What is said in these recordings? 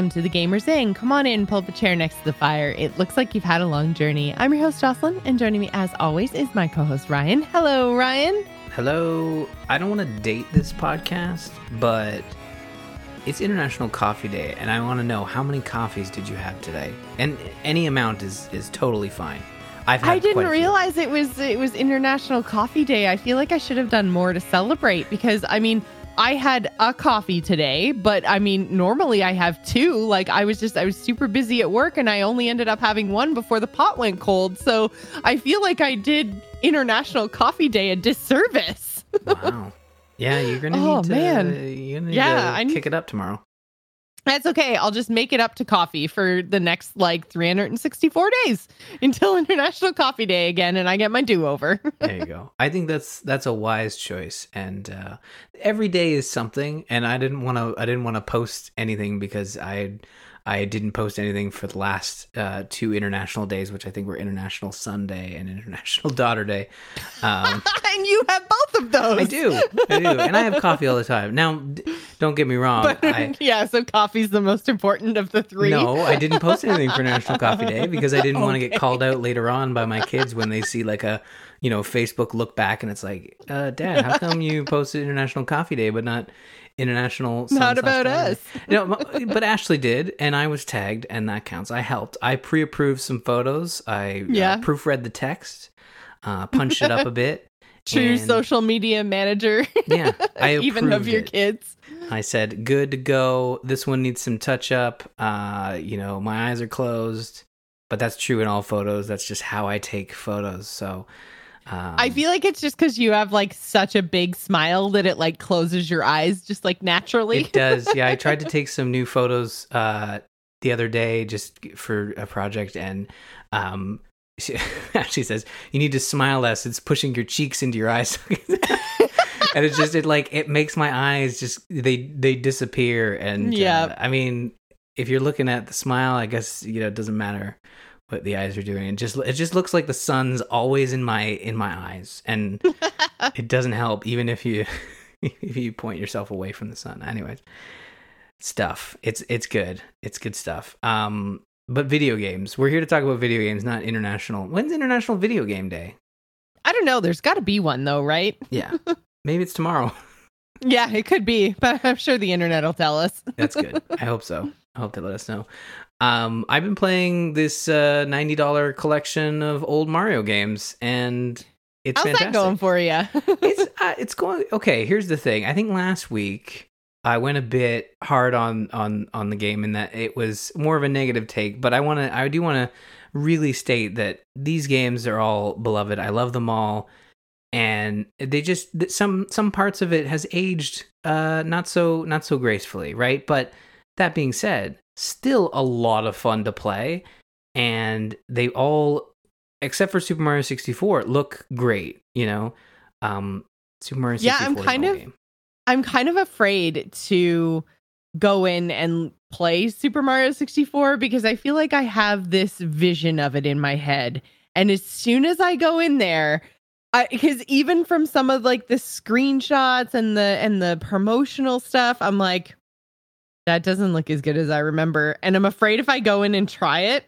Welcome to the Gamer's Inn. Come on in, pull up a chair next to the fire. It looks like you've had a long journey. I'm your host, Jocelyn, and joining me as always is my co host, Ryan. Hello, Ryan. Hello. I don't want to date this podcast, but it's International Coffee Day, and I want to know how many coffees did you have today? And any amount is is totally fine. I've had I didn't quite a few. realize it was it was International Coffee Day. I feel like I should have done more to celebrate because I mean I had a coffee today, but I mean normally I have two. Like I was just I was super busy at work and I only ended up having one before the pot went cold. So I feel like I did International Coffee Day a disservice. Wow. Yeah, you're gonna Oh, need to. man. You're gonna need Yeah, to I need- kick it up tomorrow. That's okay. I'll just make it up to coffee for the next like 364 days until International Coffee Day again and I get my do-over. There you go. I think that's that's a wise choice. And uh, every day is something. And I didn't want to. I didn't want to post anything because I I didn't post anything for the last uh, two international days, which I think were International Sunday and International Daughter Day. Um, and you have both of those. I do, I do, and I have coffee all the time. Now, d- don't get me wrong. But I, yeah, so coffee's the most important of the three. No, I didn't post anything for National Coffee Day because I didn't want to get called out later on by my kids when they see like a, you know, Facebook look back and it's like, uh, Dad, how come you posted International Coffee Day but not International? Not about us. No, but Ashley did, and I was tagged, and that counts. I helped. I pre-approved some photos. I Yeah. uh, proofread the text, uh, punched it up a bit. True and- social media manager, Yeah, I even of your it. kids. I said, good to go. This one needs some touch up. Uh, you know, my eyes are closed. But that's true in all photos. That's just how I take photos. So um, I feel like it's just because you have like such a big smile that it like closes your eyes just like naturally. it does. Yeah, I tried to take some new photos uh the other day just for a project and um she actually says you need to smile less. It's pushing your cheeks into your eyes. and it's just it like it makes my eyes just they they disappear and Yeah. uh, I mean if you're looking at the smile, I guess you know it doesn't matter what the eyes are doing. It just it just looks like the sun's always in my in my eyes, and it doesn't help even if you if you point yourself away from the sun. Anyways, stuff. It's it's good. It's good stuff. Um, but video games. We're here to talk about video games, not international. When's International Video Game Day? I don't know. There's got to be one though, right? Yeah, maybe it's tomorrow. Yeah, it could be, but I'm sure the internet will tell us. That's good. I hope so. I hope they let us know. Um, I've been playing this uh, ninety dollar collection of old Mario games, and it's How's fantastic. that going for you? it's uh, it's going okay. Here's the thing. I think last week I went a bit hard on on on the game in that it was more of a negative take. But I want to I do want to really state that these games are all beloved. I love them all, and they just some some parts of it has aged uh not so not so gracefully, right? But that being said, still a lot of fun to play, and they all except for Super Mario 64 look great, you know. Um Super Mario 64 Yeah, I'm kind of- game. I'm kind of afraid to go in and play Super Mario 64 because I feel like I have this vision of it in my head. And as soon as I go in there, I because even from some of like the screenshots and the and the promotional stuff, I'm like, that doesn't look as good as I remember. And I'm afraid if I go in and try it,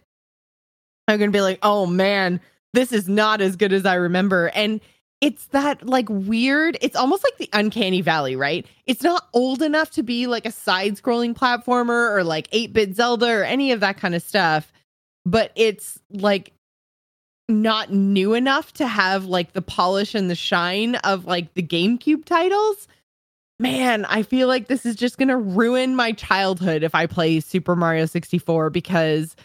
I'm gonna be like, oh man, this is not as good as I remember. And it's that like weird, it's almost like the uncanny valley, right? It's not old enough to be like a side scrolling platformer or like 8 bit Zelda or any of that kind of stuff, but it's like not new enough to have like the polish and the shine of like the GameCube titles. Man, I feel like this is just going to ruin my childhood if I play Super Mario 64 because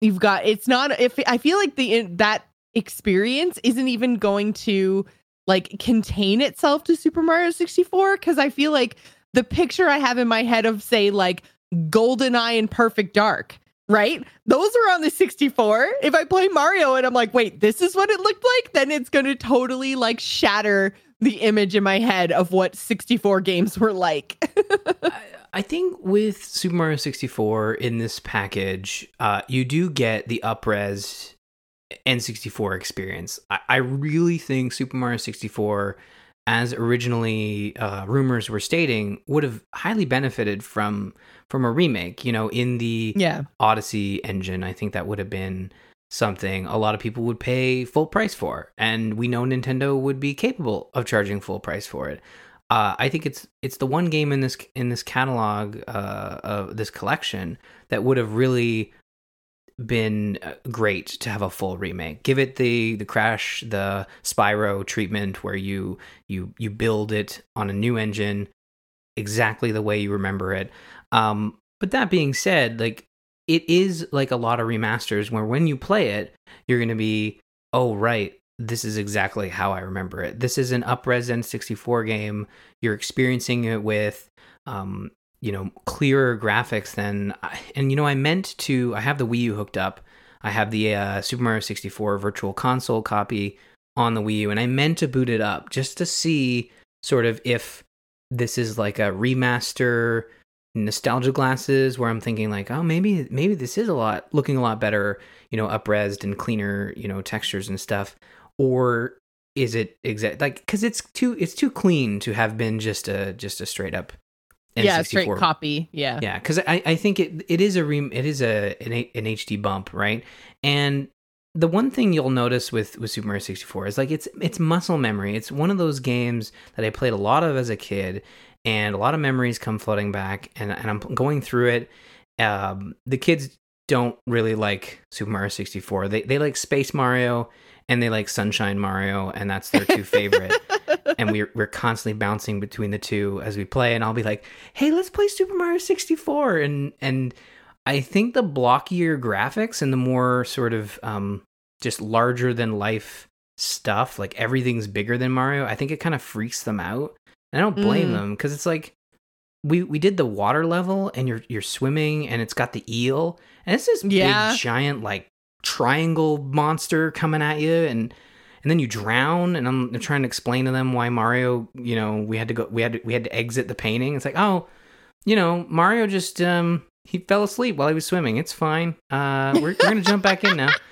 you've got it's not if I feel like the that experience isn't even going to like contain itself to Super Mario 64 cuz I feel like the picture I have in my head of say like GoldenEye and Perfect Dark right? Those are on the 64. If I play Mario and I'm like, wait, this is what it looked like, then it's going to totally like shatter the image in my head of what 64 games were like. I, I think with Super Mario 64 in this package, uh, you do get the upres N64 experience. I, I really think Super Mario 64 as originally uh, rumors were stating, would have highly benefited from from a remake. You know, in the Yeah. Odyssey engine, I think that would have been something a lot of people would pay full price for, and we know Nintendo would be capable of charging full price for it. Uh, I think it's it's the one game in this in this catalog uh, of this collection that would have really been uh, great to have a full remake. Give it the the Crash, the Spyro treatment, where you you you build it on a new engine exactly the way you remember it. Um, but that being said, like it is like a lot of remasters where when you play it, you're going to be, oh right, this is exactly how I remember it. This is an upres N64 game. You're experiencing it with, um, you know, clearer graphics than. And you know, I meant to. I have the Wii U hooked up. I have the uh, Super Mario 64 Virtual Console copy on the Wii U, and I meant to boot it up just to see sort of if this is like a remaster nostalgia glasses where I'm thinking like, oh, maybe maybe this is a lot looking a lot better, you know, upresed and cleaner, you know, textures and stuff, or is it exact like because it's too it's too clean to have been just a just a straight up Yeah, straight copy. Yeah. yeah because I, I think it it is a re, it is a an, A- an hd bump right and the one thing you'll notice with with super mario 64 is like it's it's muscle memory it's one of those games that i played a lot of as a kid and a lot of memories come flooding back and, and i'm going through it um the kids don't really like super mario 64 they, they like space mario and they like sunshine mario and that's their two favorite and we're we're constantly bouncing between the two as we play and I'll be like, "Hey, let's play Super Mario 64." And and I think the blockier graphics and the more sort of um just larger than life stuff, like everything's bigger than Mario, I think it kind of freaks them out. And I don't blame Mm. them cuz it's like we we did the water level and you're you're swimming and it's got the eel and it's this Yeah. big giant like triangle monster coming at you and and then you drown and I'm, I'm trying to explain to them why Mario, you know, we had to go we had to, we had to exit the painting. It's like, "Oh, you know, Mario just um he fell asleep while he was swimming. It's fine. Uh we're we're going to jump back in now."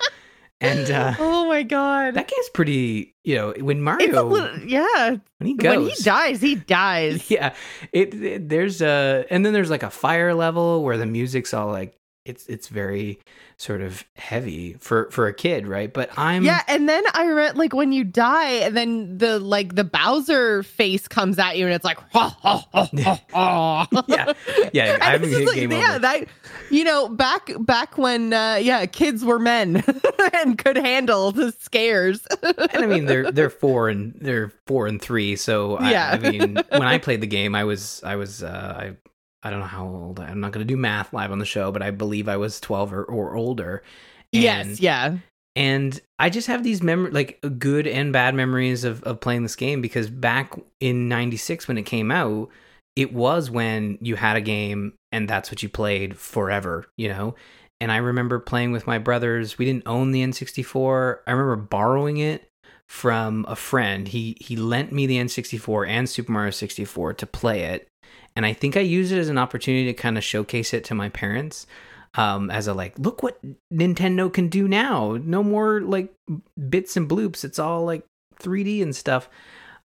And uh Oh my god. that game's pretty, you know, when Mario little, yeah. when he goes When he dies, he dies. yeah it, it there's a and then there's like a fire level where the music's all like it's it's very sort of heavy for for a kid right but i'm Yeah, and then I read like when you die, and then the like the Bowser face comes at you, and it's like, ha, ha, ha, ha, ha. yeah yeah i haven't like, game yeah, over that you know, back back when uh yeah, kids were men and could handle the scares. and i mean they're they're four and they're four and three so I, Yeah. I mean when i played the game i was i was uh i i don't know how old i'm not going to do math live on the show but i believe i was 12 or, or older And- yes, yeah. and I just have these mem like good and bad memories of of playing this game because back in '96 when it came out, it was when you had a game and that's what you played forever, you know. And I remember playing with my brothers. We didn't own the N64. I remember borrowing it from a friend. He he lent me the N64 and Super Mario 64 to play it. And I think I used it as an opportunity to kind of showcase it to my parents um as a like look what Nintendo can do now. No more like bits and bloops. It's all like 3D and stuff.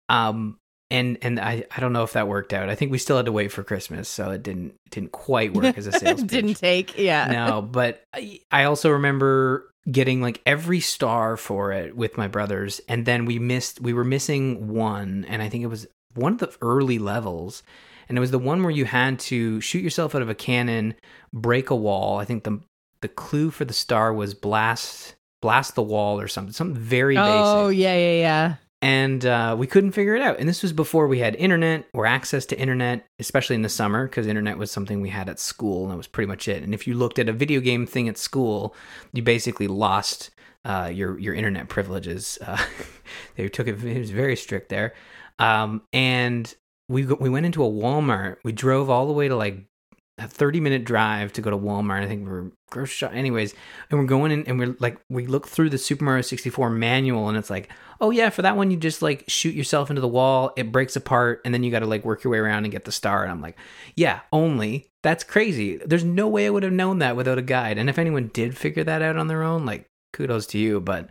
Um and and I, I don't know if that worked out. I think we still had to wait for Christmas, so it didn't it didn't quite work as a sales Didn't take, yeah. no, but I, I also remember getting like every star for it with my brothers, and then we missed. We were missing one, and I think it was one of the early levels, and it was the one where you had to shoot yourself out of a cannon, break a wall. I think the the clue for the star was blast blast the wall or something, something very basic Oh yeah, yeah, yeah. and uh, we couldn't figure it out. And this was before we had internet or access to internet, especially in the summer, because internet was something we had at school, and that was pretty much it. And if you looked at a video game thing at school, you basically lost uh, your your internet privileges. Uh, they took it; it was very strict there. Um, and we we went into a Walmart. We drove all the way to like a 30 minute drive to go to Walmart. I think we're grocery shop. Anyways, and we're going in and we're like, we look through the Super Mario 64 manual and it's like, oh yeah, for that one, you just like shoot yourself into the wall, it breaks apart, and then you got to like work your way around and get the star. And I'm like, yeah, only. That's crazy. There's no way I would have known that without a guide. And if anyone did figure that out on their own, like kudos to you, but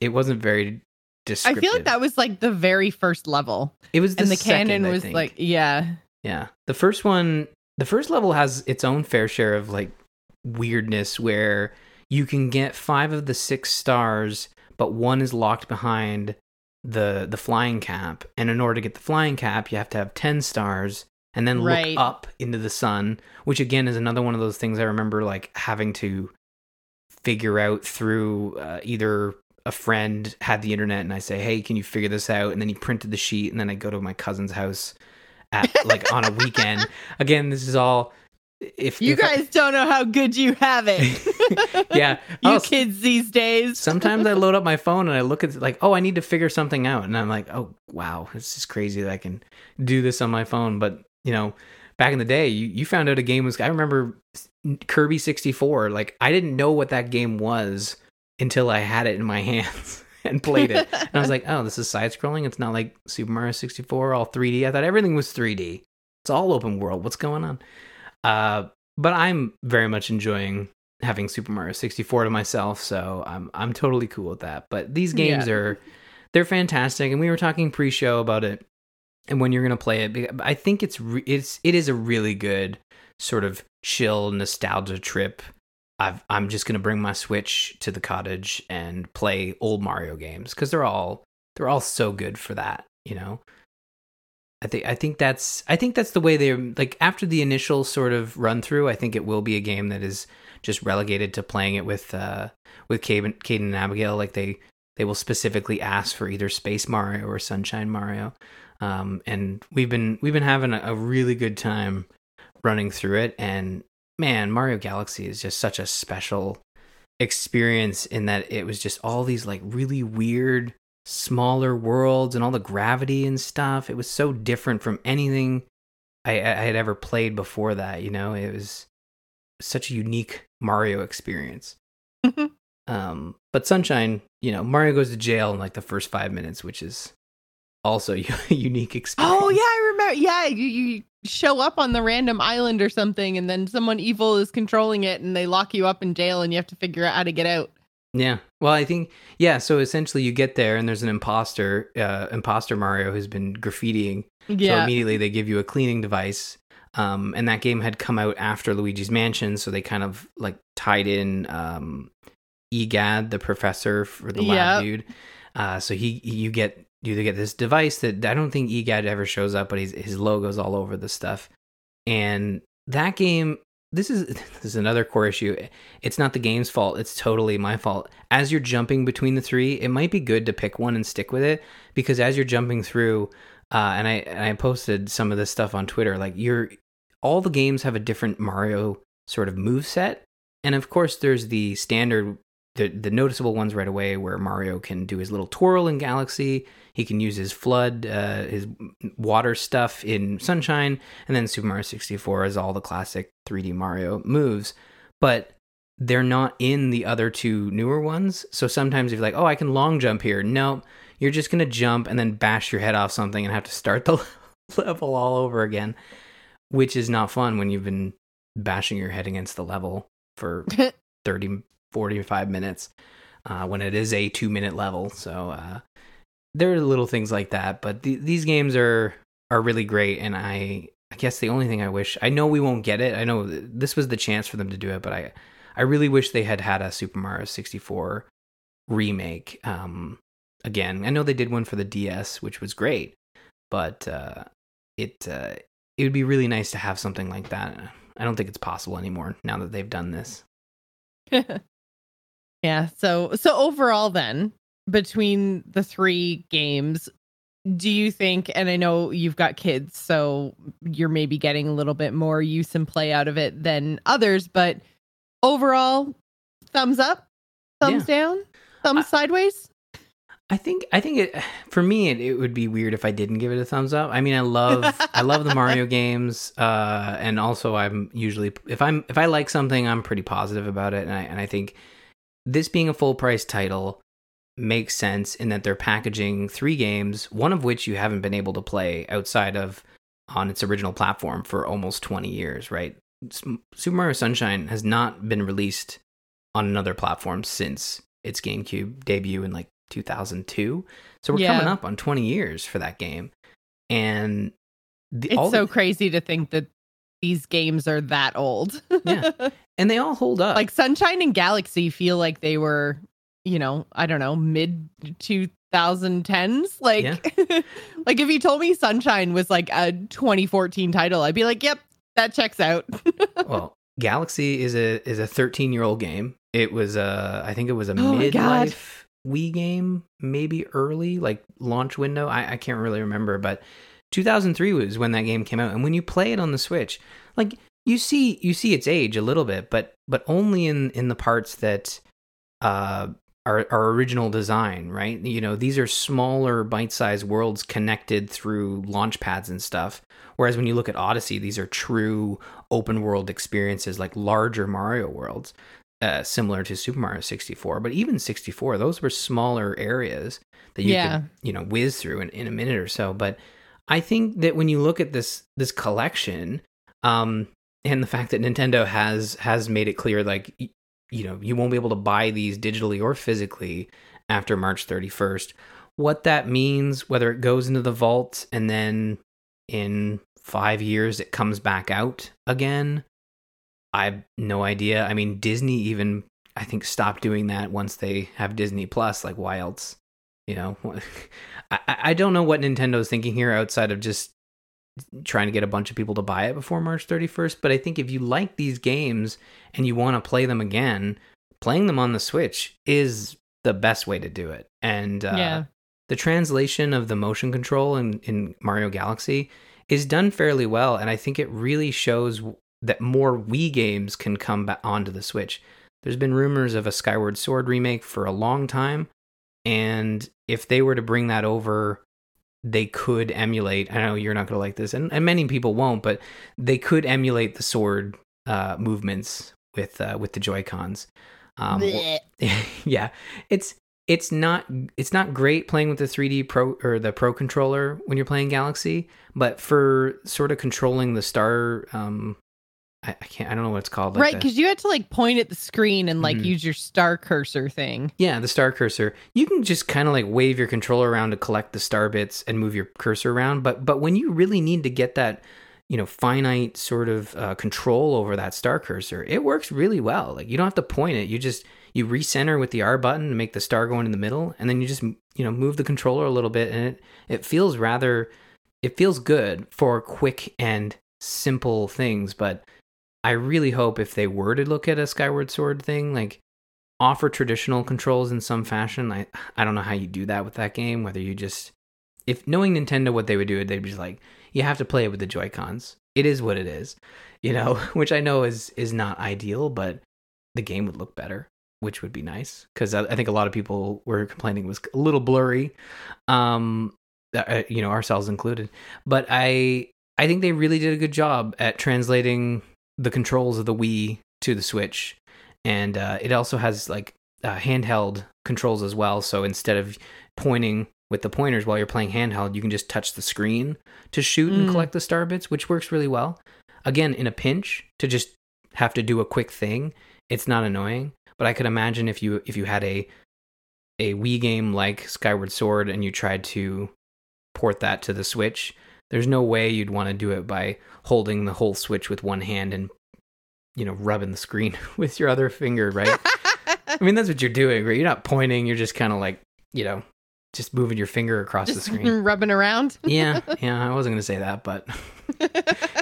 it wasn't very descriptive. I feel like that was like the very first level. it was the and the second, cannon I was like, yeah. Yeah. The first one, the first level has its own fair share of like weirdness where you can get 5 of the 6 stars but one is locked behind the the flying cap and in order to get the flying cap you have to have 10 stars and then Right. look up into the sun, which again is another one of those things I remember like having to figure out through uh, either a friend had the internet and I say, "Hey, can you figure this out?" and then he printed the sheet and then I go to my cousin's house at like on a weekend. Again, this is all if You if I- guys don't know how good you have it. yeah. you Oh, kids these days. Sometimes I load up my phone and I look at like, oh, I need to figure something out, and I'm like, oh, wow, this is crazy that I can do this on my phone. But you know, back in the day, you, you found out a game was. I remember Kirby 64. Like, I didn't know what that game was until I had it in my hands and played it, and I was like, oh, this is side scrolling. It's not like Super Mario 64, all 3D. I thought everything was 3D. It's all open world. What's going on? Uh, but I'm very much enjoying having Super Mario 64 to myself, so I'm I'm totally cool with that. But these games Yeah. are they're fantastic, and we were talking pre-show about it and when you're gonna play it. I think it's re- it's it is a really good sort of chill nostalgia trip. I've, I'm just gonna bring my Switch to the cottage and play old Mario games because they're all they're all so good for that, you know. I think I think that's I think that's the way they're like after the initial sort of run through. I think it will be a game that is just relegated to playing it with uh with Caden, Caden and Abigail. Like they they will specifically ask for either Space Mario or Sunshine Mario. Um, and we've been we've been having a, a really good time running through it. And man, Mario Galaxy is just such a special experience in that it was just all these like really weird smaller worlds and all the gravity and stuff. It was so different from anything I, I had ever played before that. You know, it was such a unique Mario experience. um, but Sunshine, you know, Mario goes to jail in like the first five minutes, which is also unique experience. Oh yeah, I remember. Yeah, you, you show up on the random island or something, and then someone evil is controlling it, and they lock you up in jail, and you have to figure out how to get out. Yeah. Well, I think yeah. So essentially, you get there and there's an imposter, uh, imposter Mario who's been graffitiing. So Yeah, immediately they give you a cleaning device. Um, and that game had come out after Luigi's Mansion, so they kind of like tied in um, Egad, the professor for the lab Yep. dude. Uh, so he you get you get this device that I don't think Egad ever shows up, but he's, his logo's all over the stuff. And that game, this is this is another core issue. It's not the game's fault. It's totally my fault. As you're jumping between the three, it might be good to pick one and stick with it because as you're jumping through, uh, and I and I posted some of this stuff on Twitter. Like you're, all the games have a different Mario sort of move set, and of course there's the standard, the the noticeable ones right away where Mario can do his little twirl in Galaxy. He can use his flood, uh, his water stuff in Sunshine, and then Super Mario 64 is all the classic 3D Mario moves. But they're not in the other two newer ones. So sometimes if you're like, oh, I can long jump here. No, you're just gonna jump and then bash your head off something and have to start the level all over again, which is not fun when you've been bashing your head against the level for 30, 45 minutes uh, when it is a two minute level. So uh, there are little things like that, but th- these games are are really great, and I I guess the only thing I wish I know we won't get it. I know th- this was the chance for them to do it, but I I really wish they had had a Super Mario sixty four remake. Um, again, I know they did one for the DS, which was great, but uh, it uh, it would be really nice to have something like that. I don't think it's possible anymore now that they've done this. yeah. So so overall, then between the three games, do you think? And I know you've got kids, so you're maybe getting a little bit more use and play out of it than others, but overall, thumbs up, thumbs down, thumbs sideways. I think I think it for me it, it would be weird if I didn't give it a thumbs up. I mean I love I love the Mario games uh and also I'm usually if I'm if I like something I'm pretty positive about it and I and I think this being a full price title makes sense in that they're packaging three games one of which you haven't been able to play outside of on its original platform for almost 20 years, right? Super Mario Sunshine has not been released on another platform since its GameCube debut in like 2002. So we're Yeah. coming up on 20 years for that game. And the, It's so the- crazy to think that these games are that old. Yeah. and they all hold up. like Sunshine and Galaxy feel like they were, you know, I don't know, mid 2010s. Like, like if you told me Sunshine was like a 2014 title, I'd be like, yep, that checks out. well, Galaxy is a is a 13 year old game. It was a I think it was a Oh midlife Wii game, maybe early like launch window. I, I can't really remember, but 2003 was when that game came out. And when you play it on the Switch, like you see you see its age a little bit, but but only in in the parts that uh our, our original design, right? You know, these are smaller bite-sized worlds connected through launch pads and stuff. Whereas when you look at Odyssey, these are true open world experiences like larger Mario worlds, uh, similar to Super Mario 64. But even 64, those were smaller areas that you Yeah. could, you know, whiz through in, in a minute or so. But I think that when you look at this this collection, um, and the fact that Nintendo has has made it clear, like you know, you won't be able to buy these digitally or physically after March 31st. What that means, whether it goes into the vault and then in five years it comes back out again, I have no idea. I mean, Disney even I think stopped doing that once they have Disney Plus. Like, why else? You know, I I don't know what Nintendo's thinking here outside of just trying to get a bunch of people to buy it before March 31st. But I think if you like these games and you want to play them again, playing them on the Switch is the best way to do it. And uh, Yeah. the translation of the motion control in, in Mario Galaxy is done fairly well. And I think it really shows that more Wii games can come back onto the Switch. There's been rumors of a Skyward Sword remake for a long time. And if they were to bring that over, they could emulate. I know you're not going to like this, and, and many people won't, but they could emulate the sword uh, movements with uh, with the Joy Cons. Um, yeah, it's it's not it's not great playing with the 3D Pro or the Pro controller when you're playing Galaxy, but for sort of controlling the star, um, I, I can't I don't know what it's called. like right, because you had to like point at the screen and like Mhm. use your star cursor thing. Yeah, the star cursor. You can just kind of like wave your controller around to collect the star bits and move your cursor around, but but when you really need to get that, you know, finite sort of uh, control over that star cursor, it works really well. Like you don't have to point it. You just you recenter with the R button to make the star go into the middle, and then you just you know move the controller a little bit, and it it feels rather it feels good for quick and simple things, but I really hope if they were to look at a Skyward Sword thing, like offer traditional controls in some fashion. I I don't know how you do that with that game. Whether you just if knowing Nintendo what they would do, they'd be like you have to play it with the Joy Cons. It is what it is, you know. Which I know is is not ideal, but the game would look better, which would be nice because I, I think a lot of people were complaining it was a little blurry, um, uh, you know, ourselves included. But I I think they really did a good job at translating the controls of the Wii to the Switch, and uh, it also has like uh, handheld controls as well. So instead of pointing with the pointers while you're playing handheld, you can just touch the screen to shoot and Mm. collect the star bits, which works really well. Again, in a pinch, to just have to do a quick thing, it's not annoying. But I could imagine if you if you had a a Wii game like Skyward Sword and you tried to port that to the Switch, there's no way you'd want to do it by holding the whole Switch with one hand and you know rubbing the screen with your other finger, right? I mean, that's what you're doing, right? You're not pointing. You're just kind of like, you know, just moving your finger across the screen. rubbing around. yeah, yeah. I wasn't gonna say that, but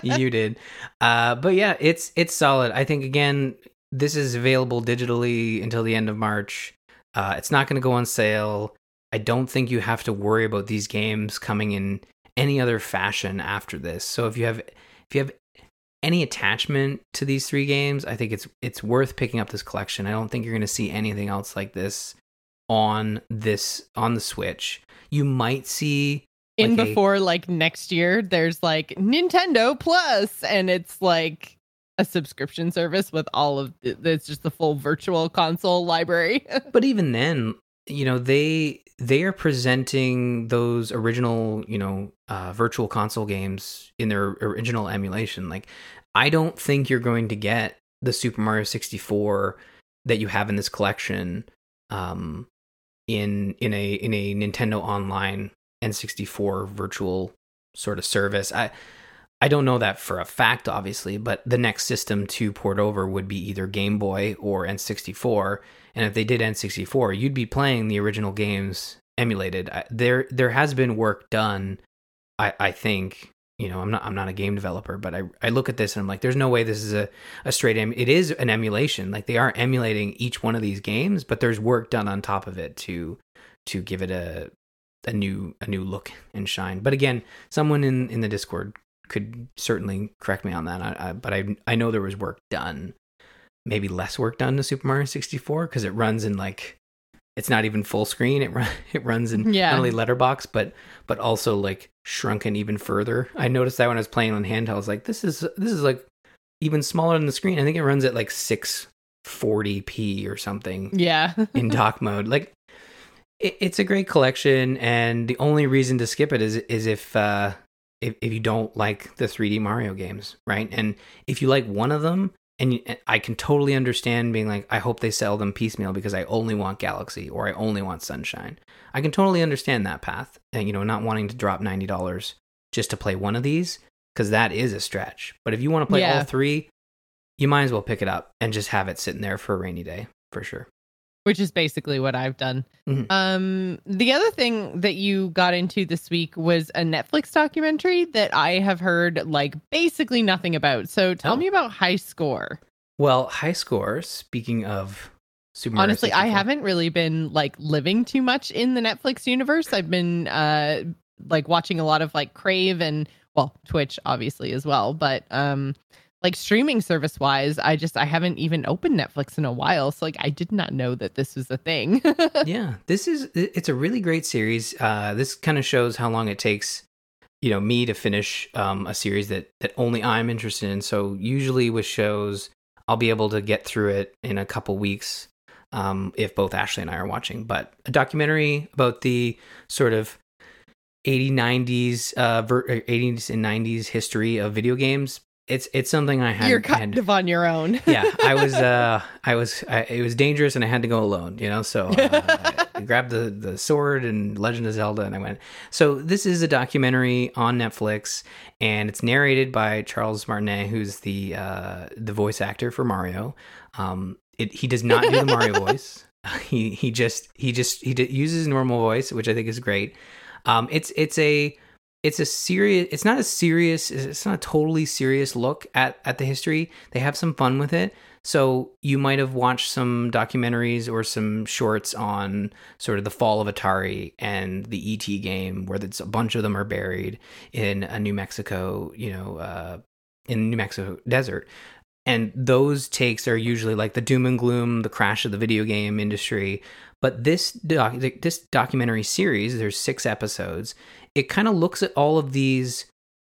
you did. Uh, but yeah, it's it's solid. I think again, this is available digitally until the end of March. Uh, it's not going to go on sale. I don't think you have to worry about these games coming in any other fashion after this. So if you have if you have any attachment to these three games, I think it's it's worth picking up this collection. I don't think you're going to see anything else like this on this on the Switch. You might see in like a- before like next year there's like Nintendo Plus and it's like a subscription service with all of the, it's just the full virtual console library. but even then you know they they are presenting those original you know uh, virtual console games in their original emulation like i don't think you're going to get the super mario 64 that you have in this collection um in in a in a Nintendo Online N64 virtual sort of service. I I don't know that for a fact, obviously, but the next system to port over would be either Game Boy or N64. And if they did N64, you'd be playing the original games emulated. There there has been work done, I, I think. You know, I'm not I'm not a game developer, but I, I look at this and I'm like, there's no way this is a, a straight em- it is an emulation. Like they are emulating each one of these games, but there's work done on top of it to to give it a a new a new look and shine. But again, someone in in the Discord could certainly correct me on that. I, I, but I I know there was work done, maybe less work done to Super Mario 64 because it runs in like it's not even full screen. It run, it runs in Yeah. not only letterbox but but also like shrunken even further. I noticed that when I was playing on handheld, I was like, this is this is like even smaller than the screen. I think it runs at like 640p or something Yeah. in dock mode. Like it, it's a great collection, and the only reason to skip it is is if uh if if you don't like the 3D Mario games, right? And if you like one of them, and I can totally understand being like, I hope they sell them piecemeal because I only want Galaxy or I only want Sunshine. I can totally understand that path, and you know, not wanting to drop ninety dollars just to play one of these because that is a stretch. But if you want to play Yeah. all three, you might as well pick it up and just have it sitting there for a rainy day for sure. Which is basically what I've done. Mhm. Um, the other thing that you got into this week was a Netflix documentary that I have heard like basically nothing about. So tell Oh. me about High Score. Well, high score. Speaking of Super Honestly, I haven't really been like living too much in the Netflix universe. I've been uh like watching a lot of like Crave and well, Twitch obviously as well, but um like streaming service wise, I just I haven't even opened Netflix in a while. So like I did not know that this was a thing. yeah, this is it's a really great series. Uh, this kind of shows how long it takes, you know, me to finish um, a series that that only I'm interested in. So usually with shows, I'll be able to get through it in a couple weeks um, if both Ashley and I are watching. But a documentary about the sort of 80 90s uh ver- uh, 80s and 90s history of video games it's it's something i had You're kind had- of on your own. yeah i was uh i was I, it was dangerous and i had to go alone you know? So uh, i grabbed the the sword and legend of zelda and i went. So this is a documentary on netflix and it's narrated by charles martinet who's the uh the voice actor for mario. Um it, he does not do the mario voice. He he just he just he d- uses normal voice which i think is great. Um it's it's a it's a serious it's not a serious it's not a totally serious look at at the history. They have some fun with it. So you might have watched some documentaries or some shorts on sort of the fall of atari and the et game where it's a bunch of them are buried in a new mexico you know uh in new mexico desert. And those takes are usually like the doom and gloom the crash of the video game industry. But this doc- this documentary series there's six episodes it kind of looks at all of these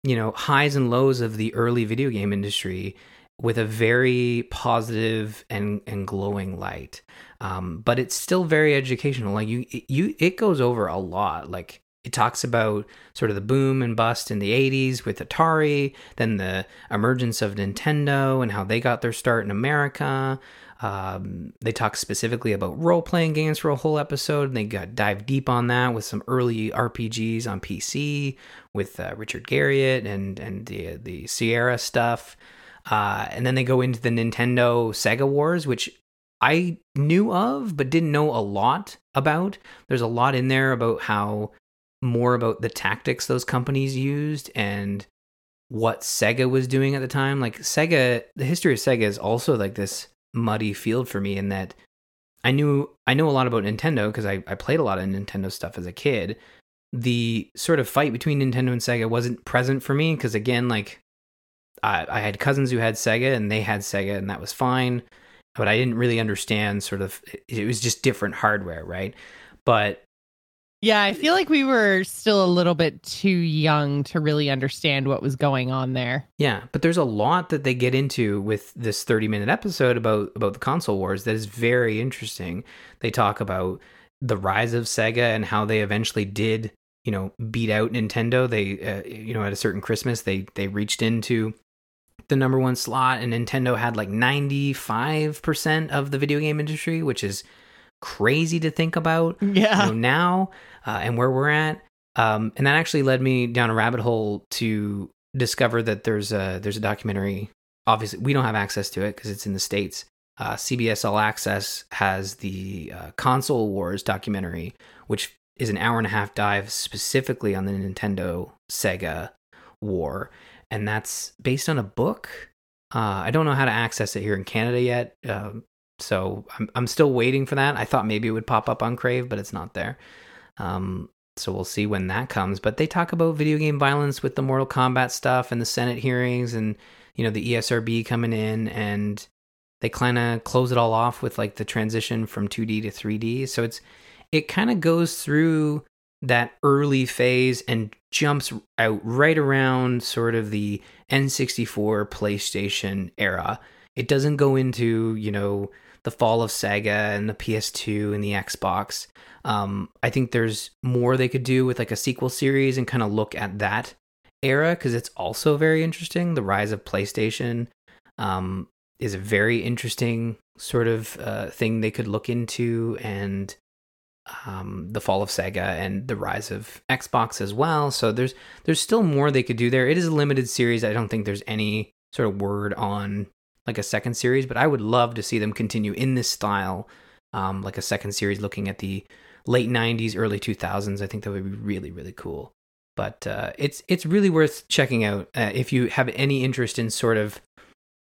you know highs and lows of the early video game industry with a very positive and and glowing light. Um, but it's still very educational. Like you you it goes over a lot. Like it talks about sort of the boom and bust in the 80s with Atari, then the emergence of Nintendo and how they got their start in America. Um, they talk specifically about role playing games for a whole episode, and they got dive deep on that with some early RPGs on PC with uh, Richard Garriott and and the the Sierra stuff. Uh, and then they go into the Nintendo Sega Wars, which I knew of but didn't know a lot about. There's a lot in there about how more about the tactics those companies used and what Sega was doing at the time. Like Sega, the history of Sega is also like this muddy field for me in that I knew I know a lot about Nintendo because I, I played a lot of Nintendo stuff as a kid. The sort of fight between Nintendo and Sega wasn't present for me because again, like I, I had cousins who had Sega and they had Sega and that was fine, but I didn't really understand sort of it was just different hardware, right? But Yeah, I feel like we were still a little bit too young to really understand what was going on there. Yeah, but there's a lot that they get into with this 30 minute episode about about the console wars that is very interesting. They talk about the rise of Sega and how they eventually did, you know, beat out Nintendo. They uh, you know, at a certain Christmas, they they reached into the number 1 slot and Nintendo had like 95% of the video game industry, which is crazy to think about Yeah. you know, now uh, and where we're at. Um, and that actually led me down a rabbit hole to discover that there's a there's a documentary. Obviously, we don't have access to it because it's in the states. Uh, CBS All Access has the uh, Console Wars documentary, which is an hour and a half dive specifically on the Nintendo Sega war, and that's based on a book. Uh, I don't know how to access it here in Canada yet, um, so I'm I'm still waiting for that. I thought maybe it would pop up on Crave, but it's not there. Um, so we'll see when that comes. But they talk about video game violence with the Mortal Kombat stuff and the Senate hearings, and you know the ESRB coming in, and they kind of close it all off with like the transition from 2D to 3D. So it's it kind of goes through that early phase and jumps out right around sort of the N64 PlayStation era. It doesn't go into, you know, the fall of Sega and the PS2 and the Xbox. Um, I think there's more they could do with like a sequel series and kind of look at that era because it's also very interesting. The rise of PlayStation um, is a very interesting sort of uh, thing they could look into, and um, the fall of Sega and the rise of Xbox as well. So there's there's still more they could do there. It is a limited series. I don't think there's any sort of word on like a second series, but I would love to see them continue in this style, um, like a second series looking at the late '90s, early 2000s. I think that would be really really cool. But uh, it's it's really worth checking out uh, if you have any interest in sort of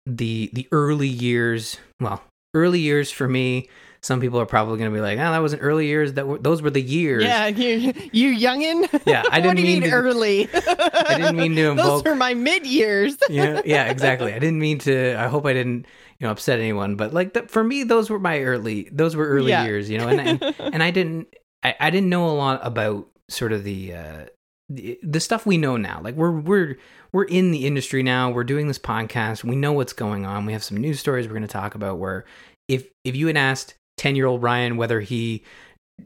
the the early years. Well, early years for me. Some people are probably going to be like, "Oh, that wasn't early years. That were, those were the years." Yeah, you, you youngin. Yeah, I what didn't do you mean mean to- early. I didn't mean to Those were my mid years. yeah, yeah, exactly. I didn't mean to. I hope I didn't, you know, upset anyone. But like that for me, those were my early. Those were early Yeah. years, you know, and and, and I didn't. I, I didn't know a lot about sort of the. uh the, the stuff we know now like we're we're we're in the industry now we're doing this podcast we know what's going on we have some news stories we're going to talk about where if if you had asked 10 year old ryan whether he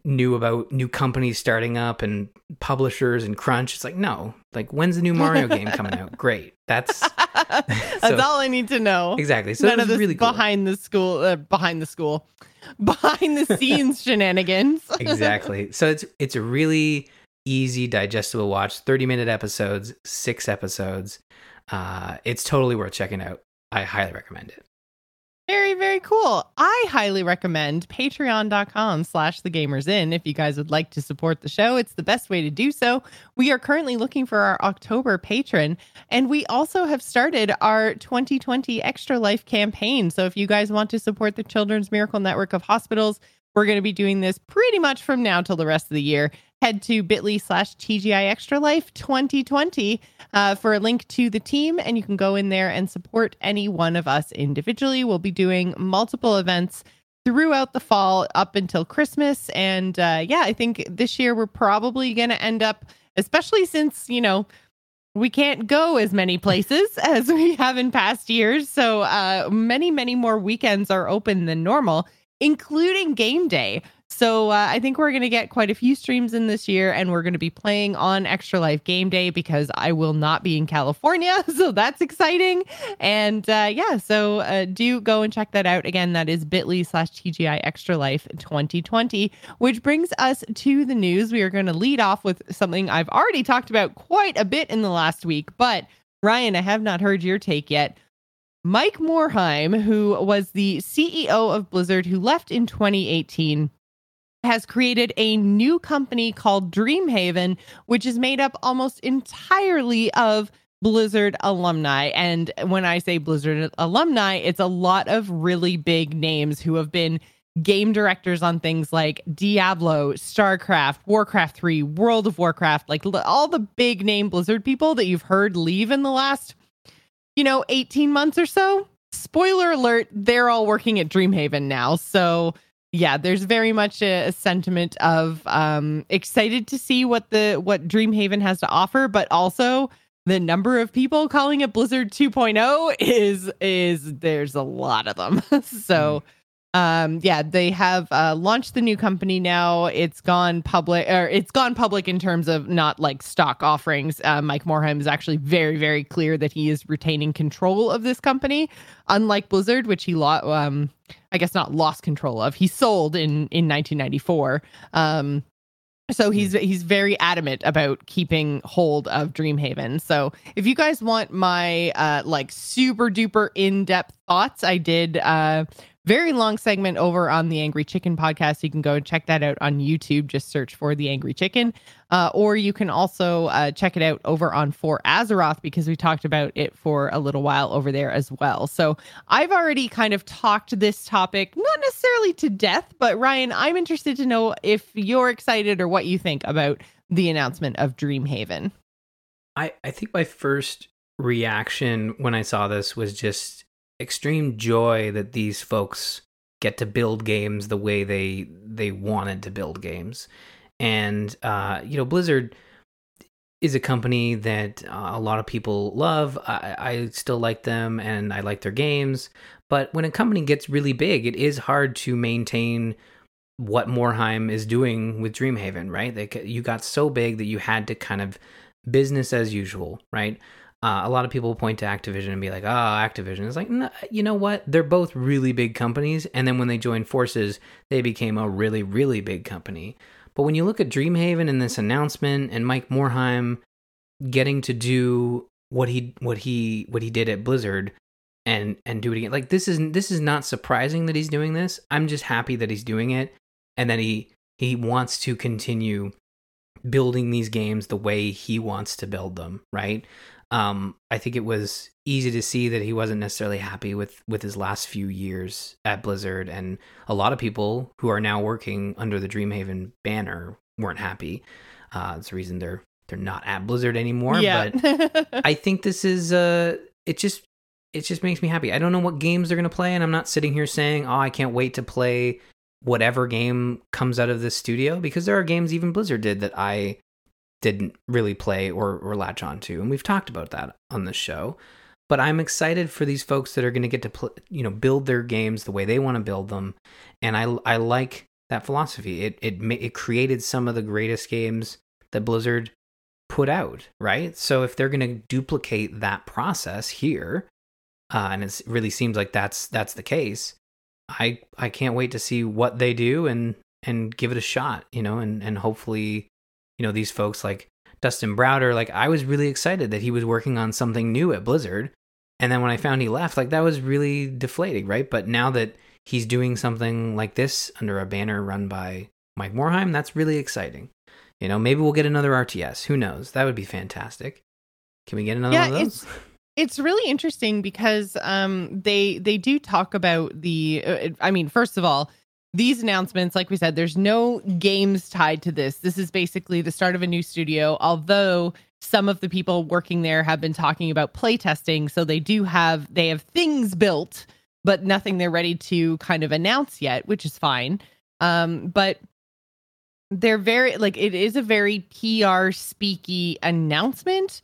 knew about new companies starting up and publishers and crunch it's like no like when's the new mario game coming out? Great. That's That's So- all I need to know. exactly. So None of this really cool. behind the school, uh, behind the school, behind the scenes shenanigans. exactly. So it's it's a really easy digestible watch. 30 minute episodes six episodes. Uh it's totally worth checking out. I highly recommend it Very, very cool. I highly recommend patreon.com slash the gamers in if you guys would like to support the show. It's the best way to do so. We are currently looking for our October patron, and we also have started our 2020 Extra Life campaign. So if you guys want to support the Children's Miracle Network of Hospitals, we're going to be doing this pretty much from now till the rest of the year. Head to bit.ly slash TGI Extra Life 2020 uh, for a link to the team, and you can go in there and support any one of us individually. We'll be doing multiple events throughout the fall up until Christmas. And uh, yeah, I think this year we're probably going to end up, especially since, you know, we can't go as many places as we have in past years. So uh, many, many more weekends are open than normal, including game day. So uh, I think we're going to get quite a few streams in this year, and we're going to be playing on Extra Life Game Day because I will not be in California. So that's exciting. And uh, yeah, so uh, do go and check that out. Again, that is bit.ly slash TGI Extra Life 2020, which brings us to the news. We are going to lead off with something I've already talked about quite a bit in the last week, but Ryan, I have not heard your take yet. Mike Morhaime, who was the CEO of Blizzard, who left in 2018, has created a new company called Dreamhaven, which is made up almost entirely of Blizzard alumni. And when I say Blizzard alumni, it's a lot of really big names who have been game directors on things like Diablo, StarCraft, Warcraft 3, World of Warcraft, like all the big name Blizzard people that you've heard leave in the last, you know, 18 months or so. Spoiler alert, they're all working at Dreamhaven now. So, yeah, there's very much a, a sentiment of um excited to see what the what Dreamhaven has to offer, but also the number of people calling it Blizzard 2.0 is is there's a lot of them. so um yeah they have uh launched the new company now it's gone public or it's gone public in terms of not like stock offerings uh, mike morhaime is actually very very clear that he is retaining control of this company unlike blizzard which he lo- um I guess not lost control of. He sold in in 1994. Um, so he's he's very adamant about keeping hold of Dreamhaven. So if you guys want my uh like super duper in-depth thoughts, I did uh very long segment over on the Angry Chicken podcast. You can go and check that out on YouTube. Just search for the Angry Chicken. Uh, or you can also uh, check it out over on For Azeroth because we talked about it for a little while over there as well. So I've already kind of talked this topic, not necessarily to death, but Ryan, I'm interested to know if you're excited or what you think about the announcement of Dreamhaven. I, I think my first reaction when I saw this was just extreme joy that these folks get to build games the way they they wanted to build games. And uh, you know blizzard is a company that uh, a lot of people love. I, I still like them and i like their games. But when a company gets really big it is hard to maintain what morhaime is doing with dreamhaven right? They, you got so big that you had to kind of business as usual right uh, a lot of people point to Activision and be like, "Oh, Activision." It's like, you know what? They're both really big companies, and then when they joined forces, they became a really, really big company. But when you look at Dreamhaven and this announcement, and Mike Morhaime getting to do what he what he what he did at Blizzard, and and do it again, like this is this is not surprising that he's doing this. I'm just happy that he's doing it, and that he he wants to continue building these games the way he wants to build them. Right um, I think it was easy to see that he wasn't necessarily happy with with his last few years at Blizzard, and a lot of people who are now working under the Dreamhaven banner weren't happy. Uh, it's the reason they're they're not at Blizzard anymore. Yeah. But I think this is uh, it just it just makes me happy. I don't know what games they're gonna play, and I'm not sitting here saying, oh, I can't wait to play whatever game comes out of this studio because there are games even Blizzard did that I didn't really play or, or latch on to. And we've talked about that on the show. But I'm excited for these folks that are going to get to pl- you know build their games the way they want to build them, and I I like that philosophy. It it it created some of the greatest games that Blizzard put out, right? So if they're going to duplicate that process here, uh, and it really seems like that's that's the case, I I can't wait to see what they do and and give it a shot, you know, and and hopefully you know these folks like Dustin Browder. Like I was really excited that he was working on something new at Blizzard, and then when I found he left, like that was really deflating, right? But now that he's doing something like this under a banner run by Mike Morhaime, that's really exciting. You know, maybe we'll get another RTS. Who knows? That would be fantastic. Can we get another yeah, one of those? It's- it's really interesting because um, they they do talk about the uh, i mean first of all these announcements, like we said, there's no games tied to this. This is basically the start of a new studio, although some of the people working there have been talking about playtesting. So they do have they have things built, but nothing they're ready to kind of announce yet, which is fine. Um, but they're very like it is a very PR speaky announcement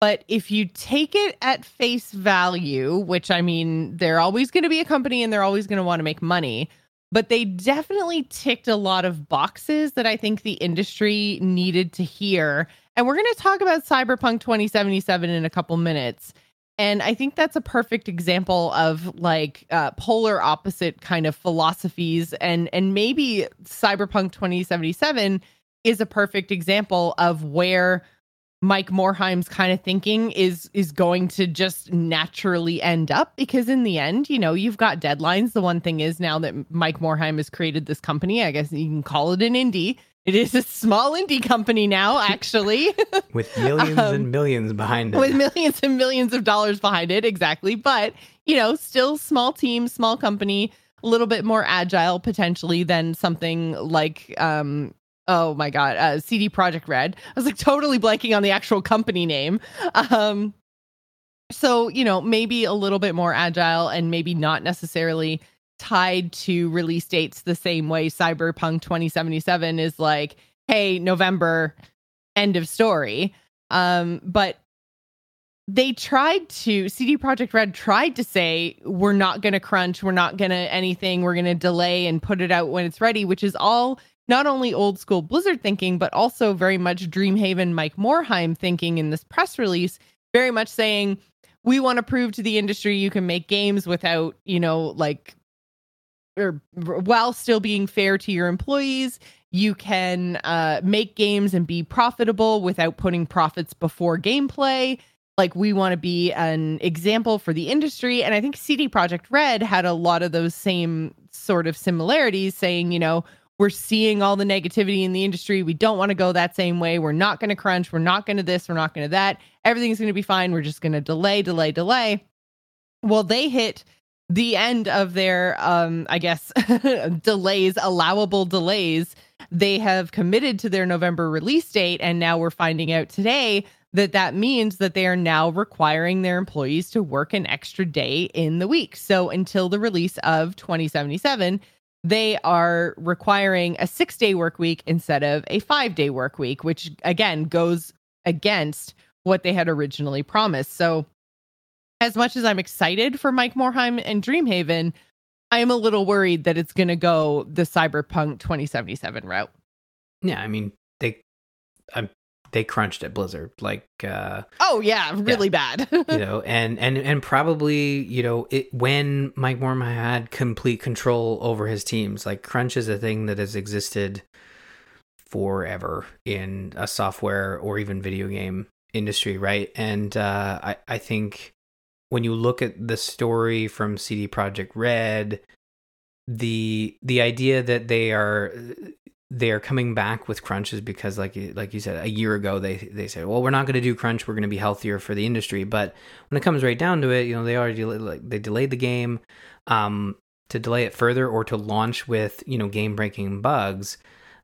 but if you take it at face value, which I mean, they're always going to be a company and they're always going to want to make money, but they definitely ticked a lot of boxes that I think the industry needed to hear. And we're going to talk about Cyberpunk 2077 in a couple minutes. And I think that's a perfect example of like uh, polar opposite kind of philosophies. And and maybe Cyberpunk 2077 is a perfect example of where Mike Morhaime's kind of thinking is is going to just naturally end up because in the end, you know, you've got deadlines. The one thing is now that Mike Morhaime has created this company, I guess you can call it an indie. It is a small indie company now, actually, with millions um, and millions behind it. With millions and millions of dollars behind it, exactly. But you know, still small team, small company, a little bit more agile potentially than something like um, oh my god, uh, CD Projekt Red. I was like totally blanking on the actual company name. Um, so you know, maybe a little bit more agile and maybe not necessarily tied to release dates the same way Cyberpunk 2077 is like, hey, November, end of story. Um, but they tried to CD Projekt Red tried to say we're not going to crunch, we're not going to anything, we're going to delay and put it out when it's ready, which is all not only old school Blizzard thinking, but also very much Dreamhaven Mike Morhaime thinking in this press release, very much saying, we want to prove to the industry you can make games without, you know, like or while still being fair to your employees. You can uh, make games and be profitable without putting profits before gameplay. Like we want to be an example for the industry. And i think cd projekt red had a lot of those same sort of similarities saying you know we're seeing all the negativity in the industry. We don't want to go that same way. We're not going to crunch. We're not going to this. We're not going to that. Everything's going to be fine. We're just going to delay delay delay. Well they hit the end of their um i guess delays allowable delays. They have committed to their november release date and now we're finding out today that that means that they are now requiring their employees to work an extra day in the week. So until the release of 2077 they are requiring a six day work week instead of a five day work week which again goes against what they had originally promised so as much as I'm excited for Mike Morhaime and Dreamhaven, I am a little worried that it's going to go the Cyberpunk 2077 route. Yeah, I mean they, um, they crunched at Blizzard like. uh Oh yeah, really yeah. bad. you know, and and and probably you know it when Mike Morhaime had complete control over his teams. Like crunch is a thing that has existed forever in a software or even video game industry, right? And uh, I I think when you look at the story from CD Projekt Red, the the idea that they are they are coming back with crunches because like like you said a year ago they they said well we're not going to do crunch we're going to be healthier for the industry but when it comes right down to it you know they already like they delayed the game um to delay it further or to launch with you know game breaking bugs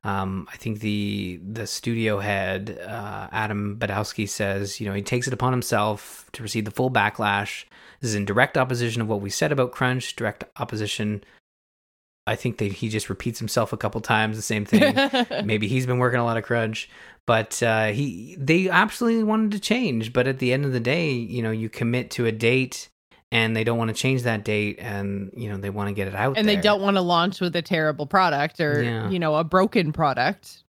um, I think the the studio head uh, Adam Badowski says, you know, he takes it upon himself to receive the full backlash. This is in direct opposition of what we said about Crunch. Direct opposition. I think that he just repeats himself a couple times. The same thing. Maybe he's been working a lot of Crunch, but uh, he they absolutely wanted to change. But at the end of the day, you know, you commit to a date and they don't want to change that date and you know they want to get it out and there. they don't want to launch with a terrible product or yeah. you know a broken product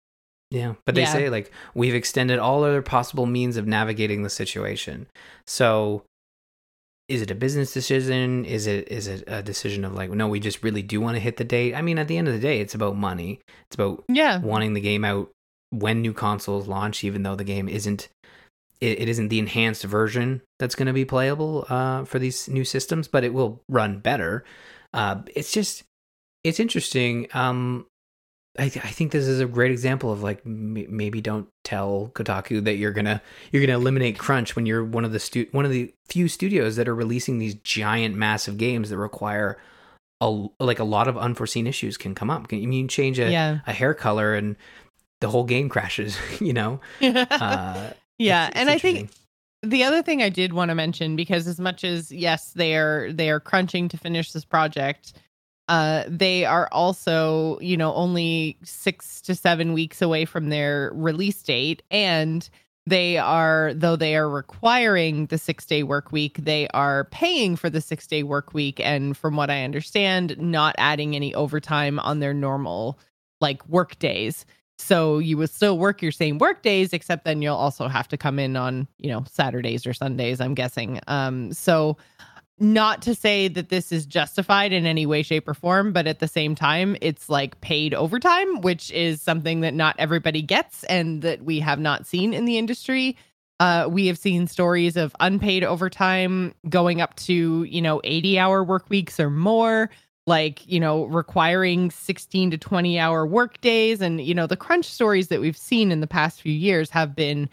yeah but they yeah. say like we've extended all other possible means of navigating the situation so is it a business decision is it is it a decision of like no we just really do want to hit the date i mean at the end of the day it's about money it's about yeah wanting the game out when new consoles launch even though the game isn't it, it isn't the enhanced version that's going to be playable uh, for these new systems, but it will run better. Uh, it's just it's interesting. Um, I, th- I think this is a great example of like m- maybe don't tell Kotaku that you're gonna you're gonna eliminate crunch when you're one of the stu- one of the few studios that are releasing these giant massive games that require a like a lot of unforeseen issues can come up. Can you mean change a, yeah. a hair color and the whole game crashes? You know, uh, yeah, it's, it's and I think the other thing I did want to mention because as much as yes, they are they are crunching to finish this project, uh, they are also you know only six to seven weeks away from their release date, and they are though they are requiring the six day work week, they are paying for the six day work week, and from what I understand, not adding any overtime on their normal like work days. So you would still work your same work days, except then you'll also have to come in on, you know, Saturdays or Sundays, I'm guessing. Um, so not to say that this is justified in any way, shape, or form, but at the same time, it's like paid overtime, which is something that not everybody gets and that we have not seen in the industry. Uh, we have seen stories of unpaid overtime going up to, you know, 80 hour work weeks or more like you know requiring 16 to 20 hour work days and you know the crunch stories that we've seen in the past few years have been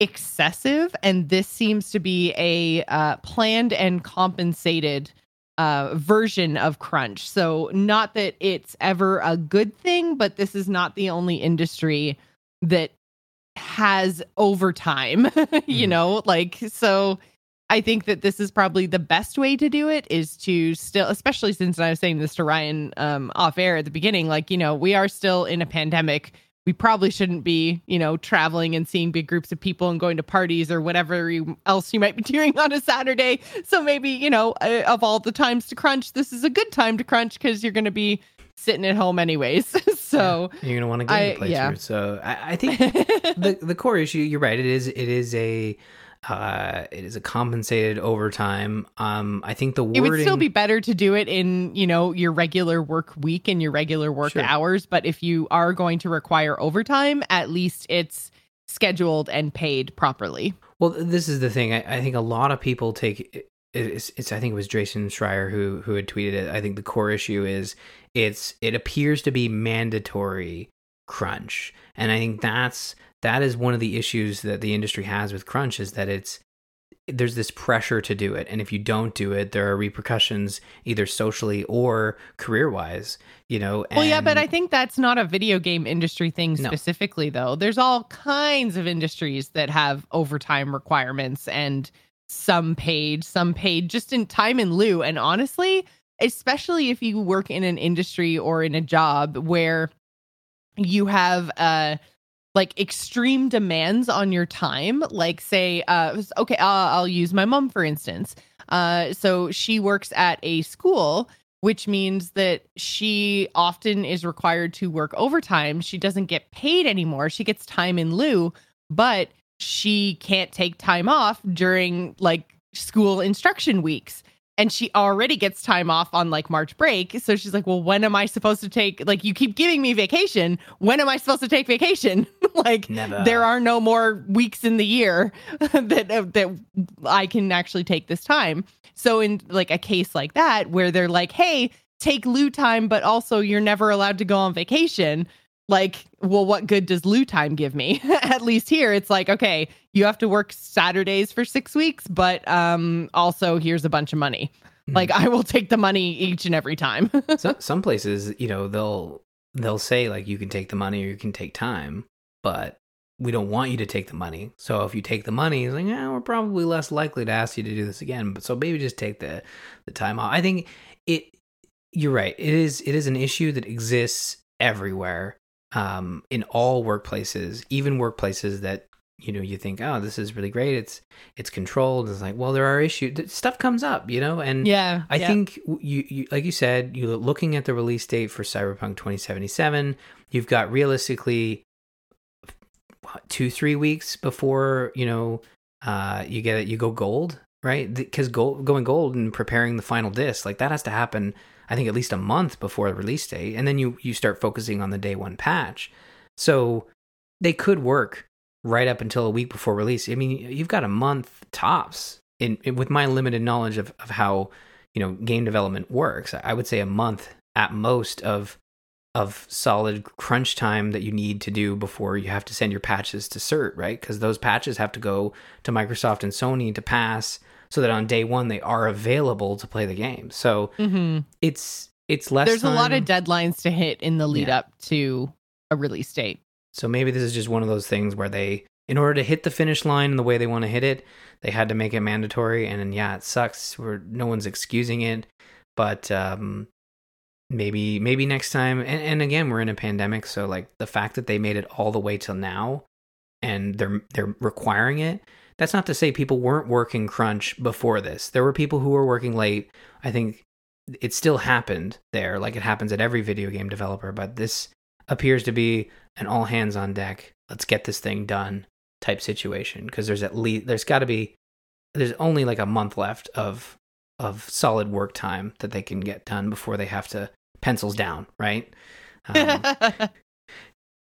excessive and this seems to be a uh, planned and compensated uh, version of crunch so not that it's ever a good thing but this is not the only industry that has overtime you mm. know like so I think that this is probably the best way to do it is to still, especially since I was saying this to Ryan um, off air at the beginning, like, you know, we are still in a pandemic. We probably shouldn't be, you know, traveling and seeing big groups of people and going to parties or whatever you, else you might be doing on a Saturday. So maybe, you know, uh, of all the times to crunch, this is a good time to crunch because you're going to be sitting at home anyways. so yeah, you're gonna want to get a place. Yeah. So I, I think the the core issue, you're right. It is it is a Uh, it is a compensated overtime. Um, I think the wording It would still be better to do it in, you know, your regular work week and your regular work Sure. hours. But if you are going to require overtime, at least it's scheduled and paid properly. Well, this is the thing. I, I think a lot of people take it's, it's. I think it was Jason Schreier who who had tweeted it. I think the core issue is it's it appears to be mandatory crunch, and I think that's that is one of the issues that the industry has with crunch is that it's there's this pressure to do it, and if you don't do it, there are repercussions either socially or career wise. You know. Well, yeah, but I think that's not a video game industry thing No. specifically, though. There's all kinds of industries that have overtime requirements and some paid, some paid just in time in lieu. And honestly, especially if you work in an industry or in a job where you have uh like extreme demands on your time. Like say uh okay I'll, I'll use my mom for instance. Uh so she works at a school which means that she often is required to work overtime. She doesn't get paid anymore. She gets time in lieu but she can't take time off during like school instruction weeks and she already gets time off on like March break. So she's like, "Well, when am I supposed to take like you keep giving me vacation? When am I supposed to take vacation? like Never. there are no more weeks in the year that uh, that I can actually take this time." So in like a case like that where they're like, "Hey, take lieu time, but also you're never allowed to go on vacation." Like, well, what good does lieu time give me? At least here, it's like, okay, you have to work Saturdays for six weeks, but um, also here's a bunch of money. Mhm. Like, I will take the money each and every time. some some places, you know, they'll they'll say like you can take the money or you can take time, but we don't want you to take the money. So if you take the money, it's like, yeah, we're probably less likely to ask you to do this again. But so maybe just take the the time off. I think it. You're right. It is it is an issue that exists everywhere, um, in all workplaces, even workplaces that you know you think, oh, this is really great. It's it's controlled. It's like, well, there are issues. Stuff comes up, you know, and yeah. I yeah. think you, you, like you said, you're looking at the release date for Cyberpunk 2077. You've got realistically what, two, three weeks before you know uh, you get it. You go gold, right? Because gold, going gold and preparing the final disc, like that has to happen. I think at least a month before the release date, and then you you start focusing on the day one patch. So they could work right up until a week before release. I mean, you've got a month tops. In, in with my limited knowledge of, of how you know game development works, I would say a month at most of of solid crunch time that you need to do before you have to send your patches to cert, right? Because those patches have to go to Microsoft and Sony to pass, so that on day one they are available to play the game. So Mhm. it's it's less. there's a lot of deadlines to hit in the lead Yeah. up to a release date. So maybe this is just one of those things where they, in order to hit the finish line the way they want to hit it, they had to make it mandatory. And then, yeah, it sucks. Where no one's excusing it, but um, maybe maybe next time. And, and again, we're in a pandemic, so like the fact that they made it all the way till now, and they're they're requiring it. That's not to say people weren't working crunch before this. There were people who were working late. I think it still happened there, like it happens at every video game developer. But this appears to be an all hands on deck. Let's get this thing done type situation because there's at least there's got to be there's only like a month left of of solid work time that they can get done before they have to pencils down, right? Um,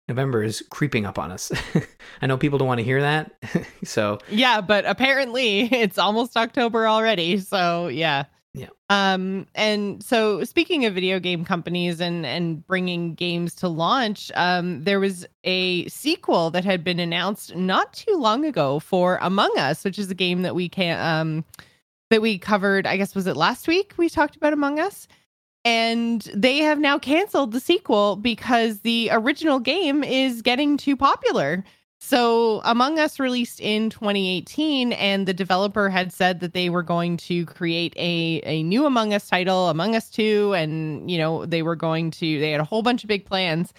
November is creeping up on us. I know people don't want to hear that, so yeah, but apparently it's almost October already. So yeah. Yeah. Um and so speaking of video game companies and and bringing games to launch, um there was a sequel that had been announced not too long ago for Among Us, which is a game that we can um that we covered, I guess was it last week we talked about Among Us? And they have now canceled the sequel because the original game is getting too popular. So, Among Us released in 2018, and the developer had said that they were going to create a, a new Among Us title, Among Us 2, and, you know, they were going to, they had a whole bunch of big plans.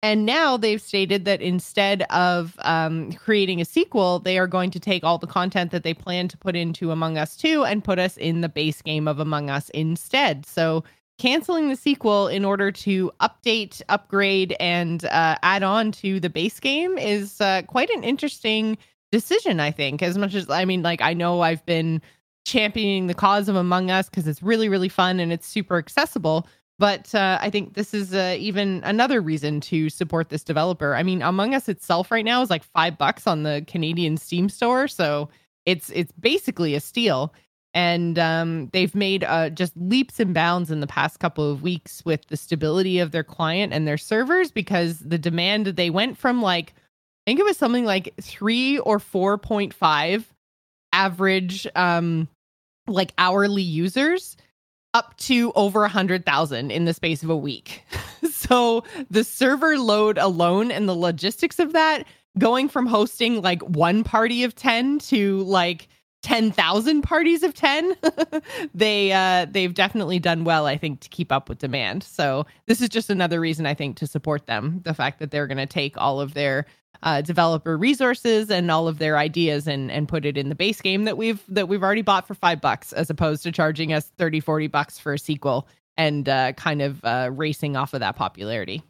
And now they've stated that instead of um, creating a sequel, they are going to take all the content that they plan to put into Among Us 2 and put us in the base game of Among Us instead. So, canceling the sequel in order to update, upgrade, and uh, add on to the base game is uh, quite an interesting decision, I think, as much as I mean, like, I know I've been championing the cause of Among Us because it's really, really fun and it's super accessible. But uh, I think this is uh, even another reason to support this developer. I mean, Among Us itself right now is like five bucks on the Canadian Steam store, so it's it's basically a steal. And um, they've made uh, just leaps and bounds in the past couple of weeks with the stability of their client and their servers because the demand they went from like I think it was something like three or four point five average um like hourly users up to over a hundred thousand in the space of a week. so the server load alone and the logistics of that going from hosting like one party of 10 to like 10,000 parties of 10 they uh they've definitely done well I think to keep up with demand so this is just another reason I think to support them the fact that they're going to take all of their uh, developer resources and all of their ideas and and put it in the base game that we've that we've already bought for 5 bucks as opposed to charging us 30 40 bucks for a sequel and uh kind of uh racing off of that popularity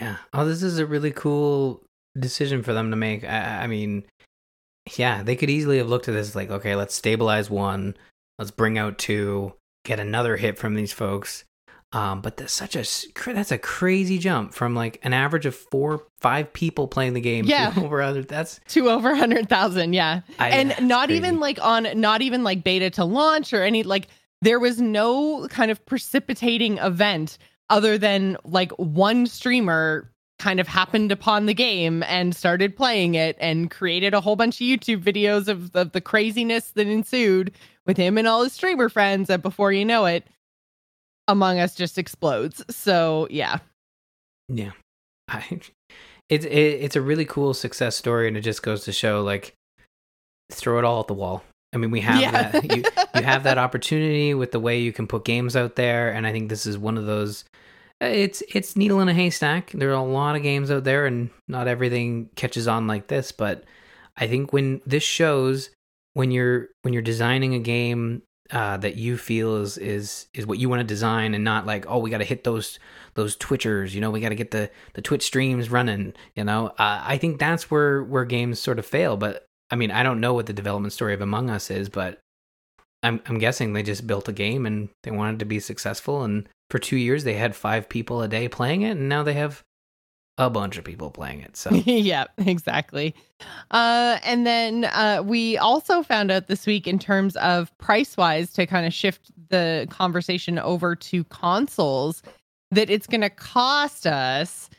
Yeah. Oh, this is a really cool decision for them to make. I, I mean, yeah, they could easily have looked at this like, okay, let's stabilize one, let's bring out two, get another hit from these folks. Um, but that's such a that's a crazy jump from like an average of four, five people playing the game. Yeah. to over other. That's to over 100,000 yeah I, and not crazy. even like on not even like beta to launch or any like there was no kind of precipitating event other than like one streamer kind of happened upon the game and started playing it and created a whole bunch of YouTube videos of, of the craziness that ensued with him and all his streamer friends and before you know it Among Us just explodes so yeah Yeah, I, it's it, it's a really cool success story, and it just goes to show like throw it all at the wall. I mean, we have Yeah. that you you have that opportunity with the way you can put games out there, and I think this is one of those. It's it's needle in a haystack. There are a lot of games out there, and not everything catches on like this. But I think when this shows when you're when you're designing a game uh, that you feel is is is what you want to design, and not like oh we got to hit those those twitchers you know we got to get the the twitch streams running you know uh, i think that's where where games sort of fail but i mean i don't know what the development story of among us is but i'm i'm guessing they just built a game and they wanted to be successful and for 2 years they had 5 people a day playing it and now they have a bunch of people playing it so yeah, exactly. Uh, and then uh, we also found out this week in terms of price wise to kind of shift the conversation over to consoles that it's going to cost us.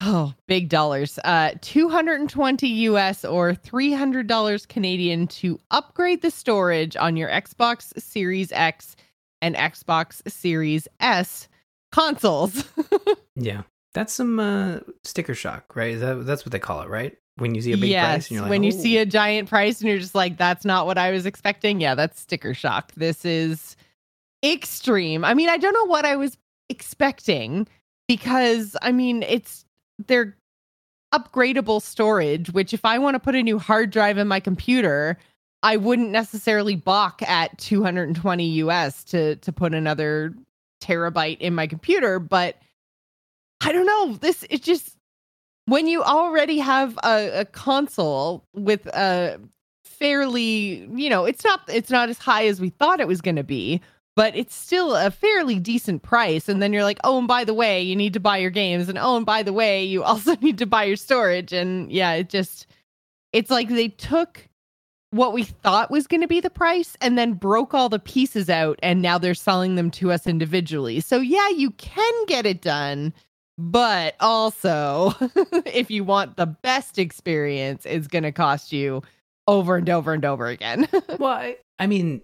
Oh, big dollars. Uh 220 US or $300 Canadian to upgrade the storage on your Xbox Series X and Xbox Series S consoles. yeah that's some uh sticker shock right is that that's what they call it right when you see a big yes, price and you're like when you see a giant price and you're just like, that's not what I was expecting. Yeah, that's sticker shock. This is extreme. I mean, I don't know what I was expecting because I mean, it's they're upgradable storage, which if I want to put a new hard drive in my computer, I wouldn't necessarily balk at 220 US to to put another terabyte in my computer, but I don't know. This it just when you already have a, a console with a fairly, you know, it's not it's not as high as we thought it was going to be, but it's still a fairly decent price. And then you're like, oh, and by the way, you need to buy your games, and oh, and by the way, you also need to buy your storage. And yeah, it just it's like they took what we thought was going to be the price and then broke all the pieces out and now they're selling them to us individually. So yeah, you can get it done, but also if you want the best experience, it's going to cost you over and over and over again. well, I, I mean,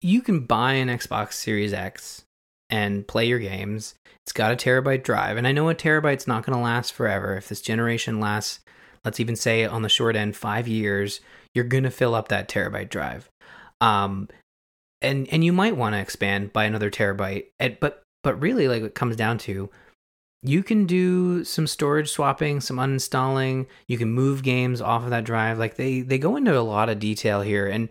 you can buy an Xbox Series X and play your games. It's got a terabyte drive, and I know a terabyte's not going to last forever. If this generation lasts, let's even say on the short end, five years, you're going to fill up that terabyte drive. Um, and and you might want to expand by another terabyte. And, but but really, like it comes down to you can do some storage swapping, some uninstalling. You can move games off of that drive. Like they they go into a lot of detail here, and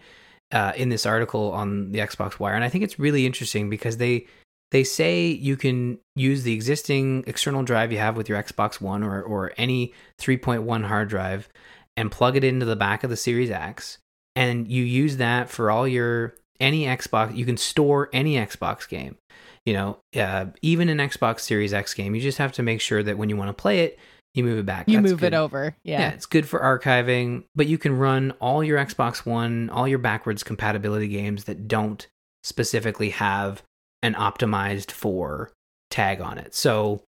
uh, in this article on the Xbox Wire, and I think it's really interesting because they they say you can use the existing external drive you have with your Xbox One or or any 3.1 hard drive, and plug it into the back of the Series X, and you use that for all your any Xbox. You can store any Xbox game. You know, uh, even an Xbox Series X game, you just have to make sure that when you want to play it, you move it back. You That's move good. it over. Yeah. Yeah, it's good for archiving, but you can run all your Xbox One, all your backwards compatibility games that don't specifically have an optimized for tag on it. So,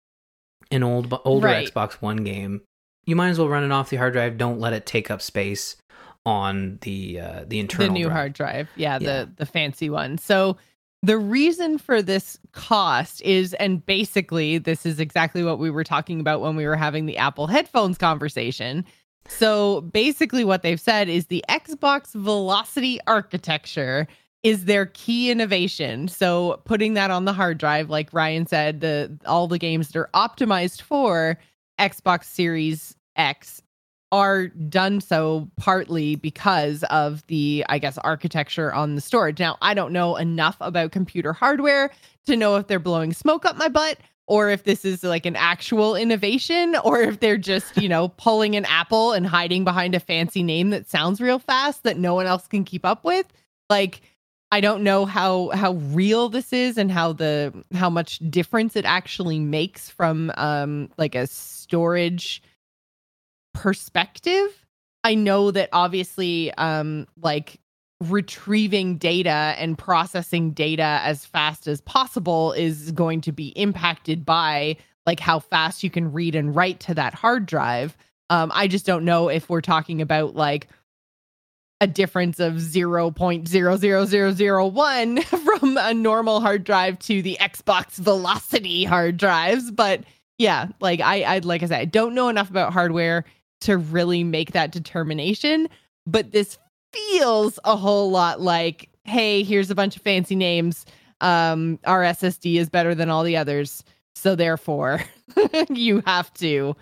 an old older Right. Xbox One game, you might as well run it off the hard drive. Don't let it take up space on the uh, the internal the new drive. hard drive. Yeah, Yeah. the the fancy one. So the reason for this cost is and basically this is exactly what we were talking about when we were having the Apple headphones conversation. So basically what they've said is the Xbox Velocity architecture is their key innovation. So putting that on the hard drive like Ryan said, the all the games that are optimized for Xbox Series X are done so partly because of the i guess architecture on the storage. Now i don't know enough about computer hardware to know if they're blowing smoke up my butt or if this is like an actual innovation or if they're just you know pulling an apple and hiding behind a fancy name that sounds real fast that no one else can keep up with. Like i don't know how how real this is and how the how much difference it actually makes from um like a storage perspective i know that obviously um like retrieving data and processing data as fast as possible is going to be impacted by like how fast you can read and write to that hard drive. Um i just don't know if we're talking about like a difference of 0.00001 from a normal hard drive to the Xbox Velocity hard drives but yeah like i i like i said i don't know enough about hardware to really make that determination but this feels a whole lot like hey here's a bunch of fancy names um our ssd is better than all the others so therefore you have to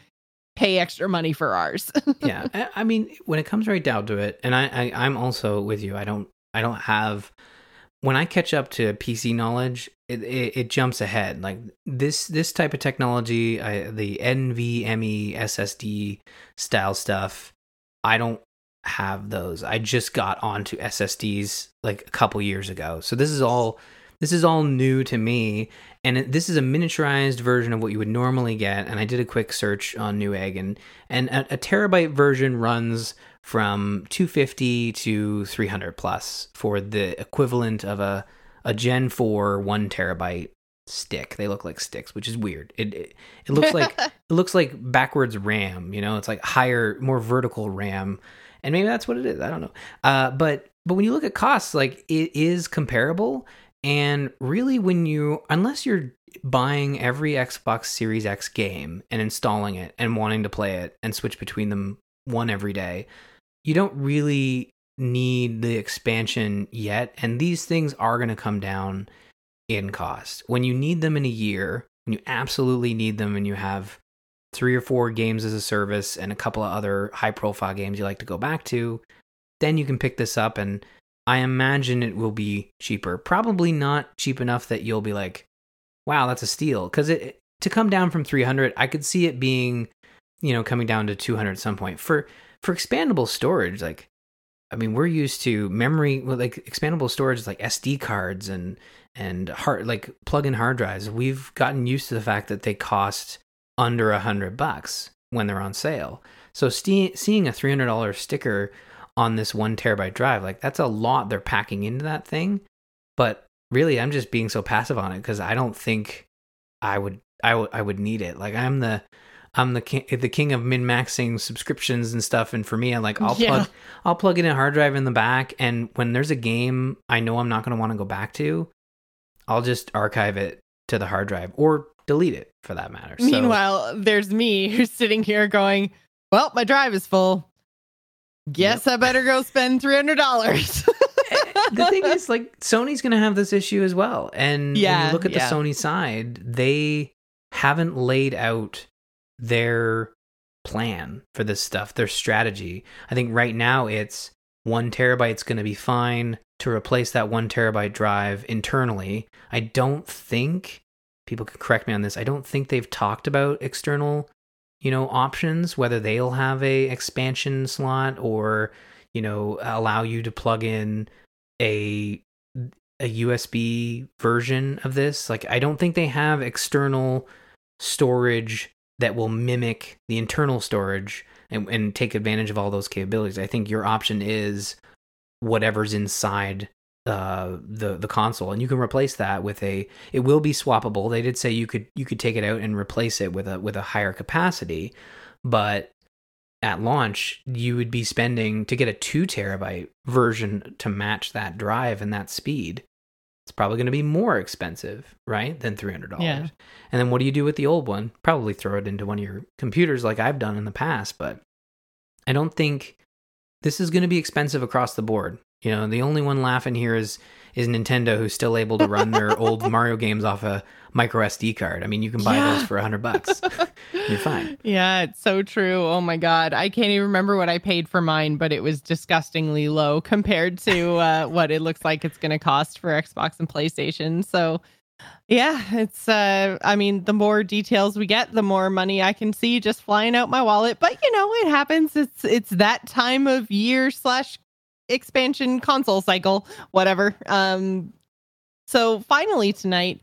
pay extra money for ours yeah, I, I mean, when it comes right down to it, and I, I, I'm also with you. I don't, I don't have. When I catch up to PC knowledge, it, it, it jumps ahead. Like this, this type of technology, I, the NVMe SSD style stuff, I don't have those. I just got onto SSDs like a couple years ago, so this is all. This is all new to me, and it, this is a miniaturized version of what you would normally get. And I did a quick search on Newegg, and and a, a terabyte version runs from 250 to 300 plus for the equivalent of a a Gen 4 one terabyte stick. They look like sticks, which is weird. It it, it looks like it looks like backwards RAM. You know, it's like higher, more vertical RAM, and maybe that's what it is. I don't know. Uh, but but when you look at costs, like it is comparable. And really, when you, unless you're buying every Xbox Series X game and installing it and wanting to play it and switch between them one every day, you don't really need the expansion yet. And these things are going to come down in cost. When you need them in a year, when you absolutely need them and you have three or four games as a service and a couple of other high profile games you like to go back to, then you can pick this up and I imagine it will be cheaper. Probably not cheap enough that you'll be like, "Wow, that's a steal." Cuz it to come down from 300, I could see it being, you know, coming down to 200 at some point. For for expandable storage, like I mean, we're used to memory well, like expandable storage like SD cards and and hard like plug-in hard drives. We've gotten used to the fact that they cost under a hundred bucks when they're on sale. So seeing a three hundred dollar sticker on this one terabyte drive, like that's a lot they're packing into that thing. But really, I'm just being so passive on it because I don't think I would I would I would need it. Like I'm the I'm the king, the king of min maxing subscriptions and stuff. And for me, I like I'll Yeah. plug I'll plug in a hard drive in the back, and when there's a game I know I'm not going to want to go back to, I'll just archive it to the hard drive or delete it for that matter. So, Meanwhile, there's me who's sitting here going, "Well, my drive is full. Guess I better go spend three hundred dollars." Eh, the thing is, like Sony's going to have this issue as well. And when Yeah, you look at yeah. the Sony side, they haven't laid out their plan for this stuff, their strategy. I think right now it's one terabyte's going to be fine to replace that one terabyte drive internally. I don't think people can correct me on this. I don't think they've talked about external you know, options, whether they'll have a expansion slot or, you know, allow you to plug in a a USB version of this. Like I don't think they have external storage that will mimic the internal storage and, and take advantage of all those capabilities. I think your option is whatever's inside uh the the console and you can replace that with a it will be swappable they did say you could you could take it out and replace it with a with a higher capacity but at launch you would be spending to get a 2 terabyte version to match that drive and that speed it's probably going to be more expensive right than $300 Yeah. and then what do you do with the old one probably throw it into one of your computers like i've done in the past but i don't think this is going to be expensive across the board. You know, the only one laughing here is is Nintendo, who's still able to run their old Mario games off a micro SD card. I mean, you can buy Yeah. those for a hundred bucks. You're fine. Yeah, it's so true. Oh my god, I can't even remember what I paid for mine, but it was disgustingly low compared to uh, what it looks like it's going to cost for Xbox and PlayStation. So, yeah, it's. Uh, I mean, the more details we get, the more money I can see just flying out my wallet. But you know, it happens. It's it's that time of year slash expansion console cycle, whatever. Um, so finally tonight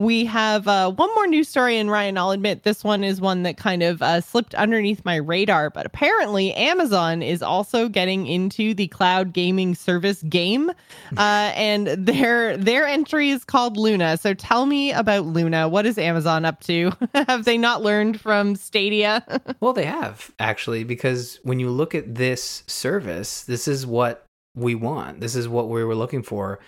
we have uh, one more news story, and Ryan, I'll admit this one is one that kind of uh, slipped underneath my radar. But apparently, Amazon is also getting into the cloud gaming service game, uh, and their their entry is called Luna. So tell me about Luna. What is Amazon up to? have they not learned from Stadia? Well, they have actually, because when you look at this service, this is what we want. This is what we were looking for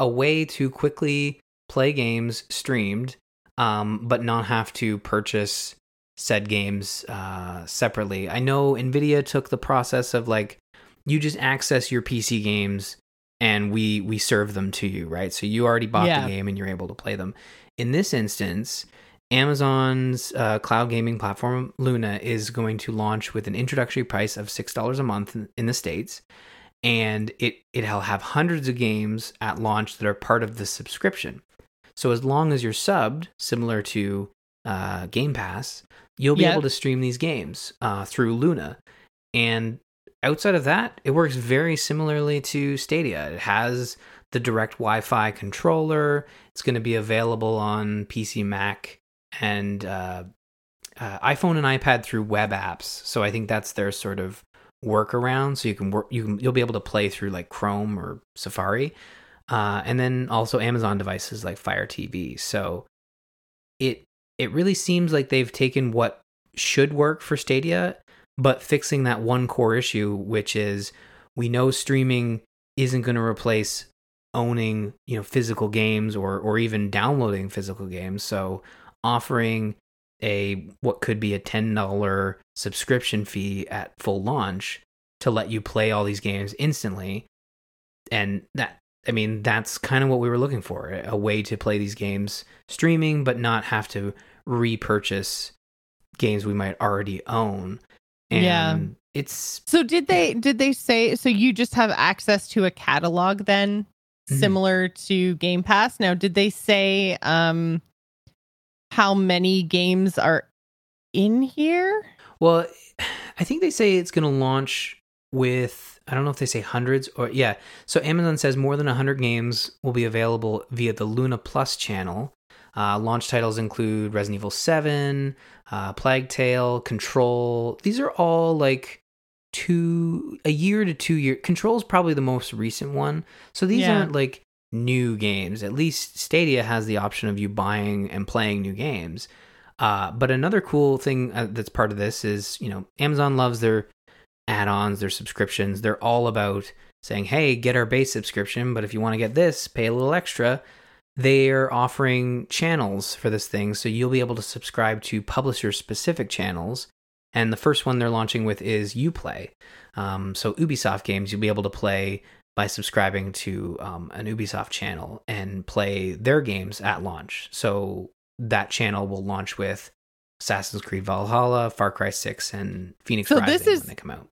a way to quickly play games streamed, um, but not have to purchase said games uh, separately. I know NVIDIA took the process of like, you just access your PC games and we we serve them to you, right? So you already bought Yeah. the game and you're able to play them. In this instance, Amazon's uh, cloud gaming platform Luna is going to launch with an introductory price of six dollars a month in, in the states, and it it'll have hundreds of games at launch that are part of the subscription. So as long as you're subbed, similar to uh, Game Pass, you'll be Yep. able to stream these games uh, through Luna. And outside of that, it works very similarly to Stadia. It has the direct Wi-Fi controller. It's going to be available on PC, Mac, and uh, uh, iPhone and iPad through web apps. So I think that's their sort of workaround. So you can work, you can, you'll be able to play through like Chrome or Safari, uh, and then also Amazon devices like Fire TV. So it it really seems like they've taken what should work for Stadia, but fixing that one core issue, which is we know streaming isn't going to replace owning you know physical games or or even downloading physical games. So offering a what could be a ten dollar subscription fee at full launch to let you play all these games instantly, and that I mean that's kind of what we were looking for a way to play these games streaming but not have to repurchase games we might already own. And Yeah. it's So did they did they say so you just have access to a catalog then Mhm. similar to Game Pass? Now did they say um how many games are in here? Well, I think they say it's going to launch with I don't know if they say hundreds or yeah. So Amazon says more than 100 games will be available via the Luna Plus channel. Uh, launch titles include Resident Evil 7, uh, Plague Tale, Control. These are all like two a year to two year. Control is probably the most recent one. So these Yeah. aren't like new games. At least Stadia has the option of you buying and playing new games. Uh, but another cool thing uh, that's part of this is, you know, Amazon loves their add-ons, their subscriptions. They're all about saying, "Hey, get our base subscription, but if you want to get this, pay a little extra." They're offering channels for this thing, so you'll be able to subscribe to publisher-specific channels. And the first one they're launching with is UPlay. Um, so Ubisoft games you'll be able to play by subscribing to um, an Ubisoft channel and play their games at launch. So that channel will launch with Assassin's Creed Valhalla, Far Cry 6, and Fenyx So Rising this is- when they come out.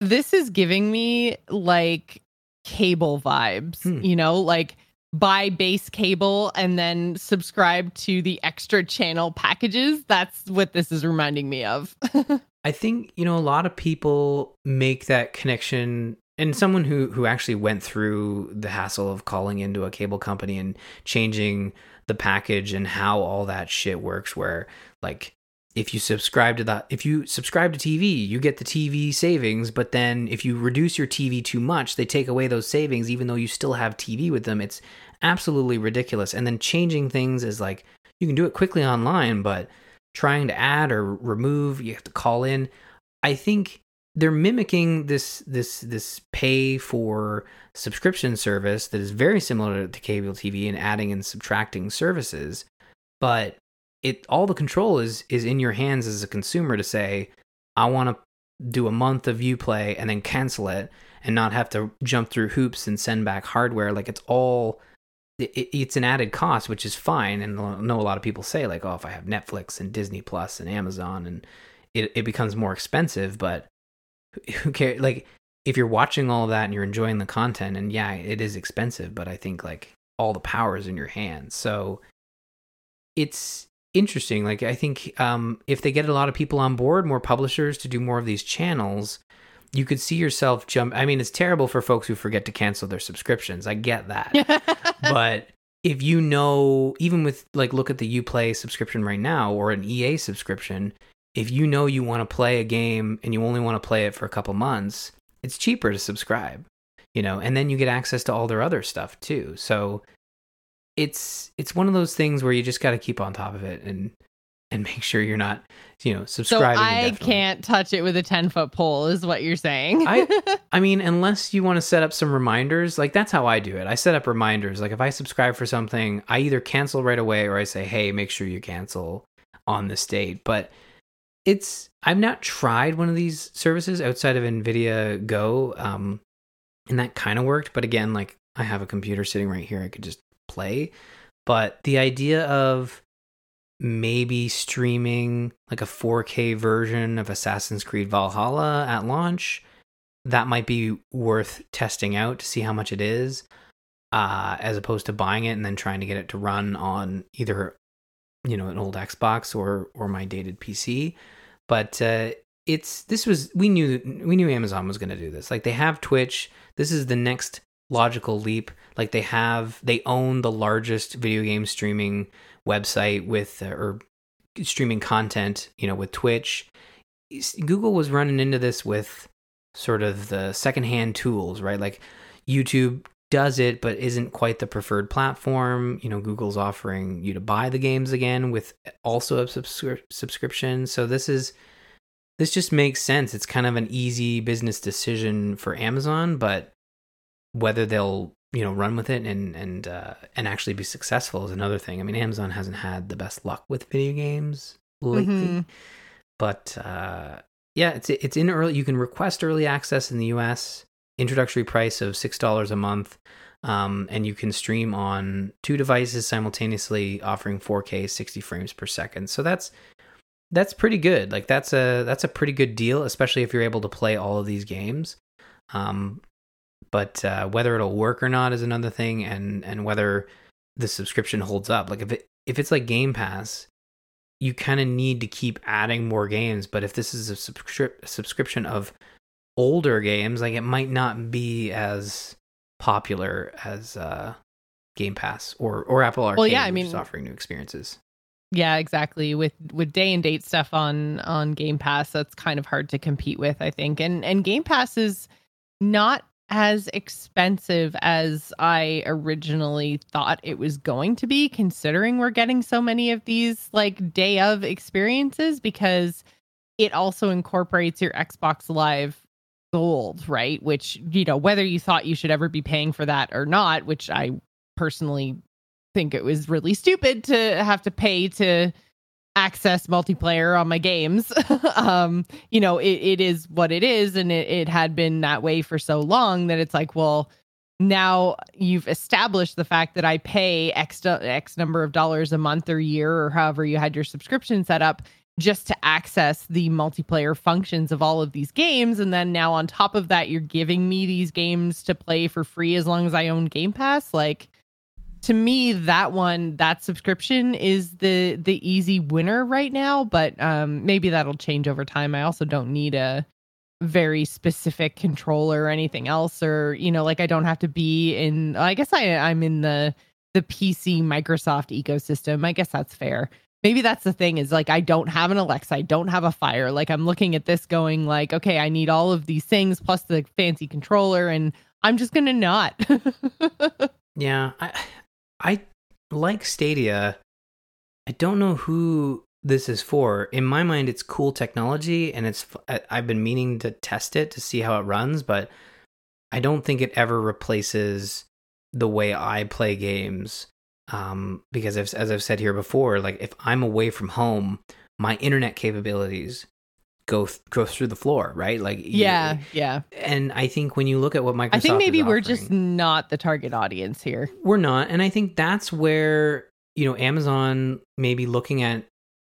This is giving me like cable vibes, Hmm. you know, like buy base cable and then subscribe to the extra channel packages. That's what this is reminding me of. I think, you know, a lot of people make that connection and someone who who actually went through the hassle of calling into a cable company and changing the package and how all that shit works where like if you subscribe to that if you subscribe to TV, you get the TV savings, but then if you reduce your TV too much, they take away those savings even though you still have TV with them. It's absolutely ridiculous. And then changing things is like you can do it quickly online, but trying to add or remove, you have to call in. I think they're mimicking this this this pay for subscription service that is very similar to cable TV and adding and subtracting services, but it all the control is is in your hands as a consumer to say I want to do a month of Uplay and then cancel it and not have to jump through hoops and send back hardware. Like it's all it, it's an added cost which is fine and I know a lot of people say like oh if I have Netflix and Disney Plus and Amazon and it, it becomes more expensive but who cares like if you're watching all of that and you're enjoying the content and yeah it is expensive but I think like all the power is in your hands so it's interesting. Like I think um, if they get a lot of people on board, more publishers to do more of these channels, you could see yourself jump. I mean, it's terrible for folks who forget to cancel their subscriptions. I get that, but if you know, even with like look at the UPlay subscription right now or an EA subscription, if you know you want to play a game and you only want to play it for a couple months, it's cheaper to subscribe. You know, and then you get access to all their other stuff too. So it's it's one of those things where you just got to keep on top of it and and make sure you're not you know subscribing. So I can't touch it with a ten foot pole, is what you're saying. I I mean, unless you want to set up some reminders, like that's how I do it. I set up reminders. Like if I subscribe for something, I either cancel right away or I say, hey, make sure you cancel on this date. But it's I've not tried one of these services outside of Nvidia Go, um, and that kind of worked. But again, like I have a computer sitting right here, I could just play. But the idea of maybe streaming like a 4K version of Assassin's Creed Valhalla at launch, that might be worth testing out to see how much it is, uh, as opposed to buying it and then trying to get it to run on either you know an old Xbox or or my dated PC. But uh, it's this was we knew we knew Amazon was going to do this. Like they have Twitch. This is the next logical leap. Like they have, they own the largest video game streaming website with, uh, or streaming content, you know, with Twitch. Google was running into this with sort of the secondhand tools, right? Like YouTube does it, but isn't quite the preferred platform. You know, Google's offering you to buy the games again with also a subscri- subscription. So this is this just makes sense. It's kind of an easy business decision for Amazon, but whether they'll you know run with it and and uh, and actually be successful is another thing. I mean, Amazon hasn't had the best luck with video games lately, mm-hmm. but uh, yeah, it's it's in early. You can request early access in the U.S. Introductory price of six dollars a month. Um, and you can stream on two devices simultaneously, offering 4K 60 frames per second. So that's that's pretty good. Like that's a that's a pretty good deal, especially if you're able to play all of these games. Um, but uh, whether it'll work or not is another thing, and and whether the subscription holds up. Like if it if it's like Game Pass, you kind of need to keep adding more games. But if this is a subscri- subscription of older games, like it might not be as popular as uh, Game Pass or or Apple Arcade, well, yeah, I mean, offering new experiences. Yeah, exactly. With with day and date stuff on on Game Pass, that's kind of hard to compete with, I think. And and Game Pass is not as expensive as I originally thought it was going to be, considering we're getting so many of these like day of experiences because it also incorporates your Xbox Live Gold, right? Which, you know, whether you thought you should ever be paying for that or not, which I personally think it was really stupid to have to pay to access multiplayer on my games. um, you know, it, it is what it is, and it, it had been that way for so long that it's like, well, now you've established the fact that I pay X, X number of dollars a month or year or however you had your subscription set up just to access the multiplayer functions of all of these games. And then now on top of that, you're giving me these games to play for free as long as I own Game Pass. Like, to me that one that subscription is the the easy winner right now but um maybe that'll change over time i also don't need a very specific controller or anything else or you know like i don't have to be in i guess i i'm in the the pc microsoft ecosystem i guess that's fair maybe that's the thing is like i don't have an alexa i don't have a fire like i'm looking at this going like okay i need all of these things plus the fancy controller and i'm just gonna not Yeah, I I like Stadia. I don't know who this is for. In my mind, it's cool technology, and it's I've been meaning to test it to see how it runs, but I don't think it ever replaces the way I play games. Um, because I've, as I've said here before, like if I'm away from home, my internet capabilities go th- go through the floor, right? Like yeah yeah and I think when you look at what Microsoft, i think maybe we're just not the target audience here we're not and i think that's where you know amazon may be looking at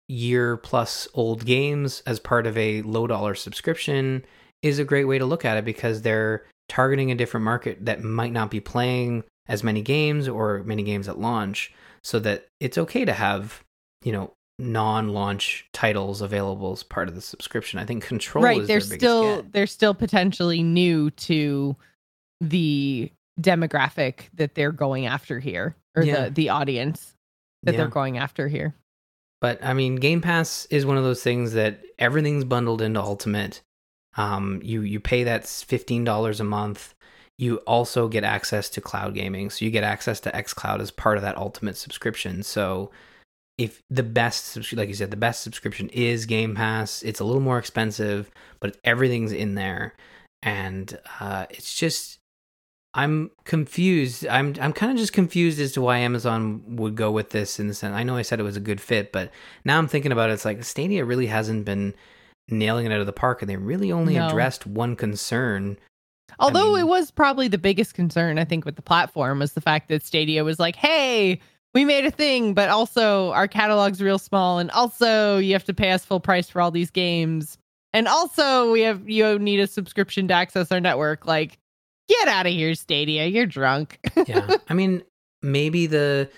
year plus old games as part of a low dollar subscription is a great way to look at it because they're targeting a different market that might not be playing as many games or many games at launch so that it's okay to have you know non-launch titles available as part of the subscription i think control right is they're still get. they're still potentially new to the demographic that they're going after here or Yeah. the the audience that Yeah. they're going after here But I mean, Game Pass is one of those things that everything's bundled into Ultimate. Um, you you pay that fifteen dollars a month. You also get access to cloud gaming, so you get access to XCloud as part of that Ultimate subscription. So, if the best, like you said, the best subscription is Game Pass. It's a little more expensive, but everything's in there, and uh, it's just I'm confused. I'm I'm kind of just confused as to why Amazon would go with this in the sense. I know I said it was a good fit, but now I'm thinking about it. It's like Stadia really hasn't been nailing it out of the park, and they really only No. addressed one concern. Although mean- it was probably the biggest concern, I think, with the platform was the fact that Stadia was like, hey, we made a thing, but also our catalog's real small. And also you have to pay us full price for all these games. And also we have, you need a subscription to access our network. Like, get out of here, Stadia. You're drunk. Yeah, I mean, maybe the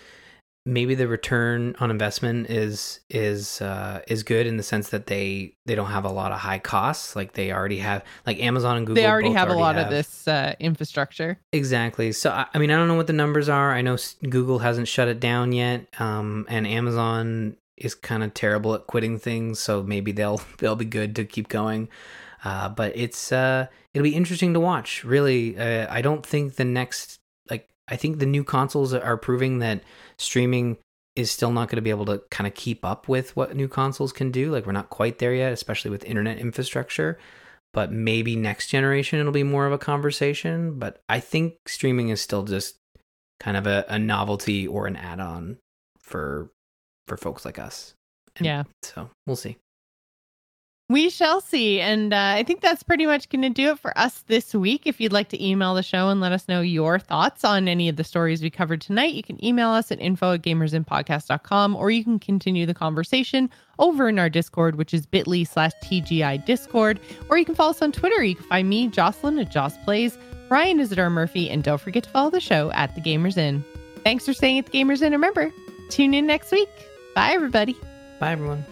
maybe the return on investment is is uh is good in the sense that they they don't have a lot of high costs like they already have like amazon and google they already have a lot have- of this uh, infrastructure. Exactly. So I I mean, I don't know what the numbers are. I know Google hasn't shut it down yet, um, and Amazon is kind of terrible at quitting things. So maybe they'll they'll be good to keep going. Uh, but it's uh, it'll be interesting to watch. Really, uh, I don't think the next I think the new consoles are proving that streaming is still not going to be able to kind of keep up with what new consoles can do. Like we're not quite there yet, especially with internet infrastructure but maybe next generation it'll be more of a conversation. But I think streaming is still just kind of a, a novelty or an add-on for for folks like us. And Yeah. So we'll see. We shall see. And uh, I think that's pretty much going to do it for us this week. If you'd like to email the show and let us know your thoughts on any of the stories we covered tonight, you can email us at info at gamersinpodcast.com or you can continue the conversation over in our Discord, which is bit.ly slash TGI Discord. Or you can follow us on Twitter. You can find me, Jocelyn, at Joss Plays. Ryan is at R. Murphy. And don't forget to follow the show at The Gamers Inn. Thanks for staying at The Gamers Inn. Remember, tune in next week. Bye, everybody. Bye everyone.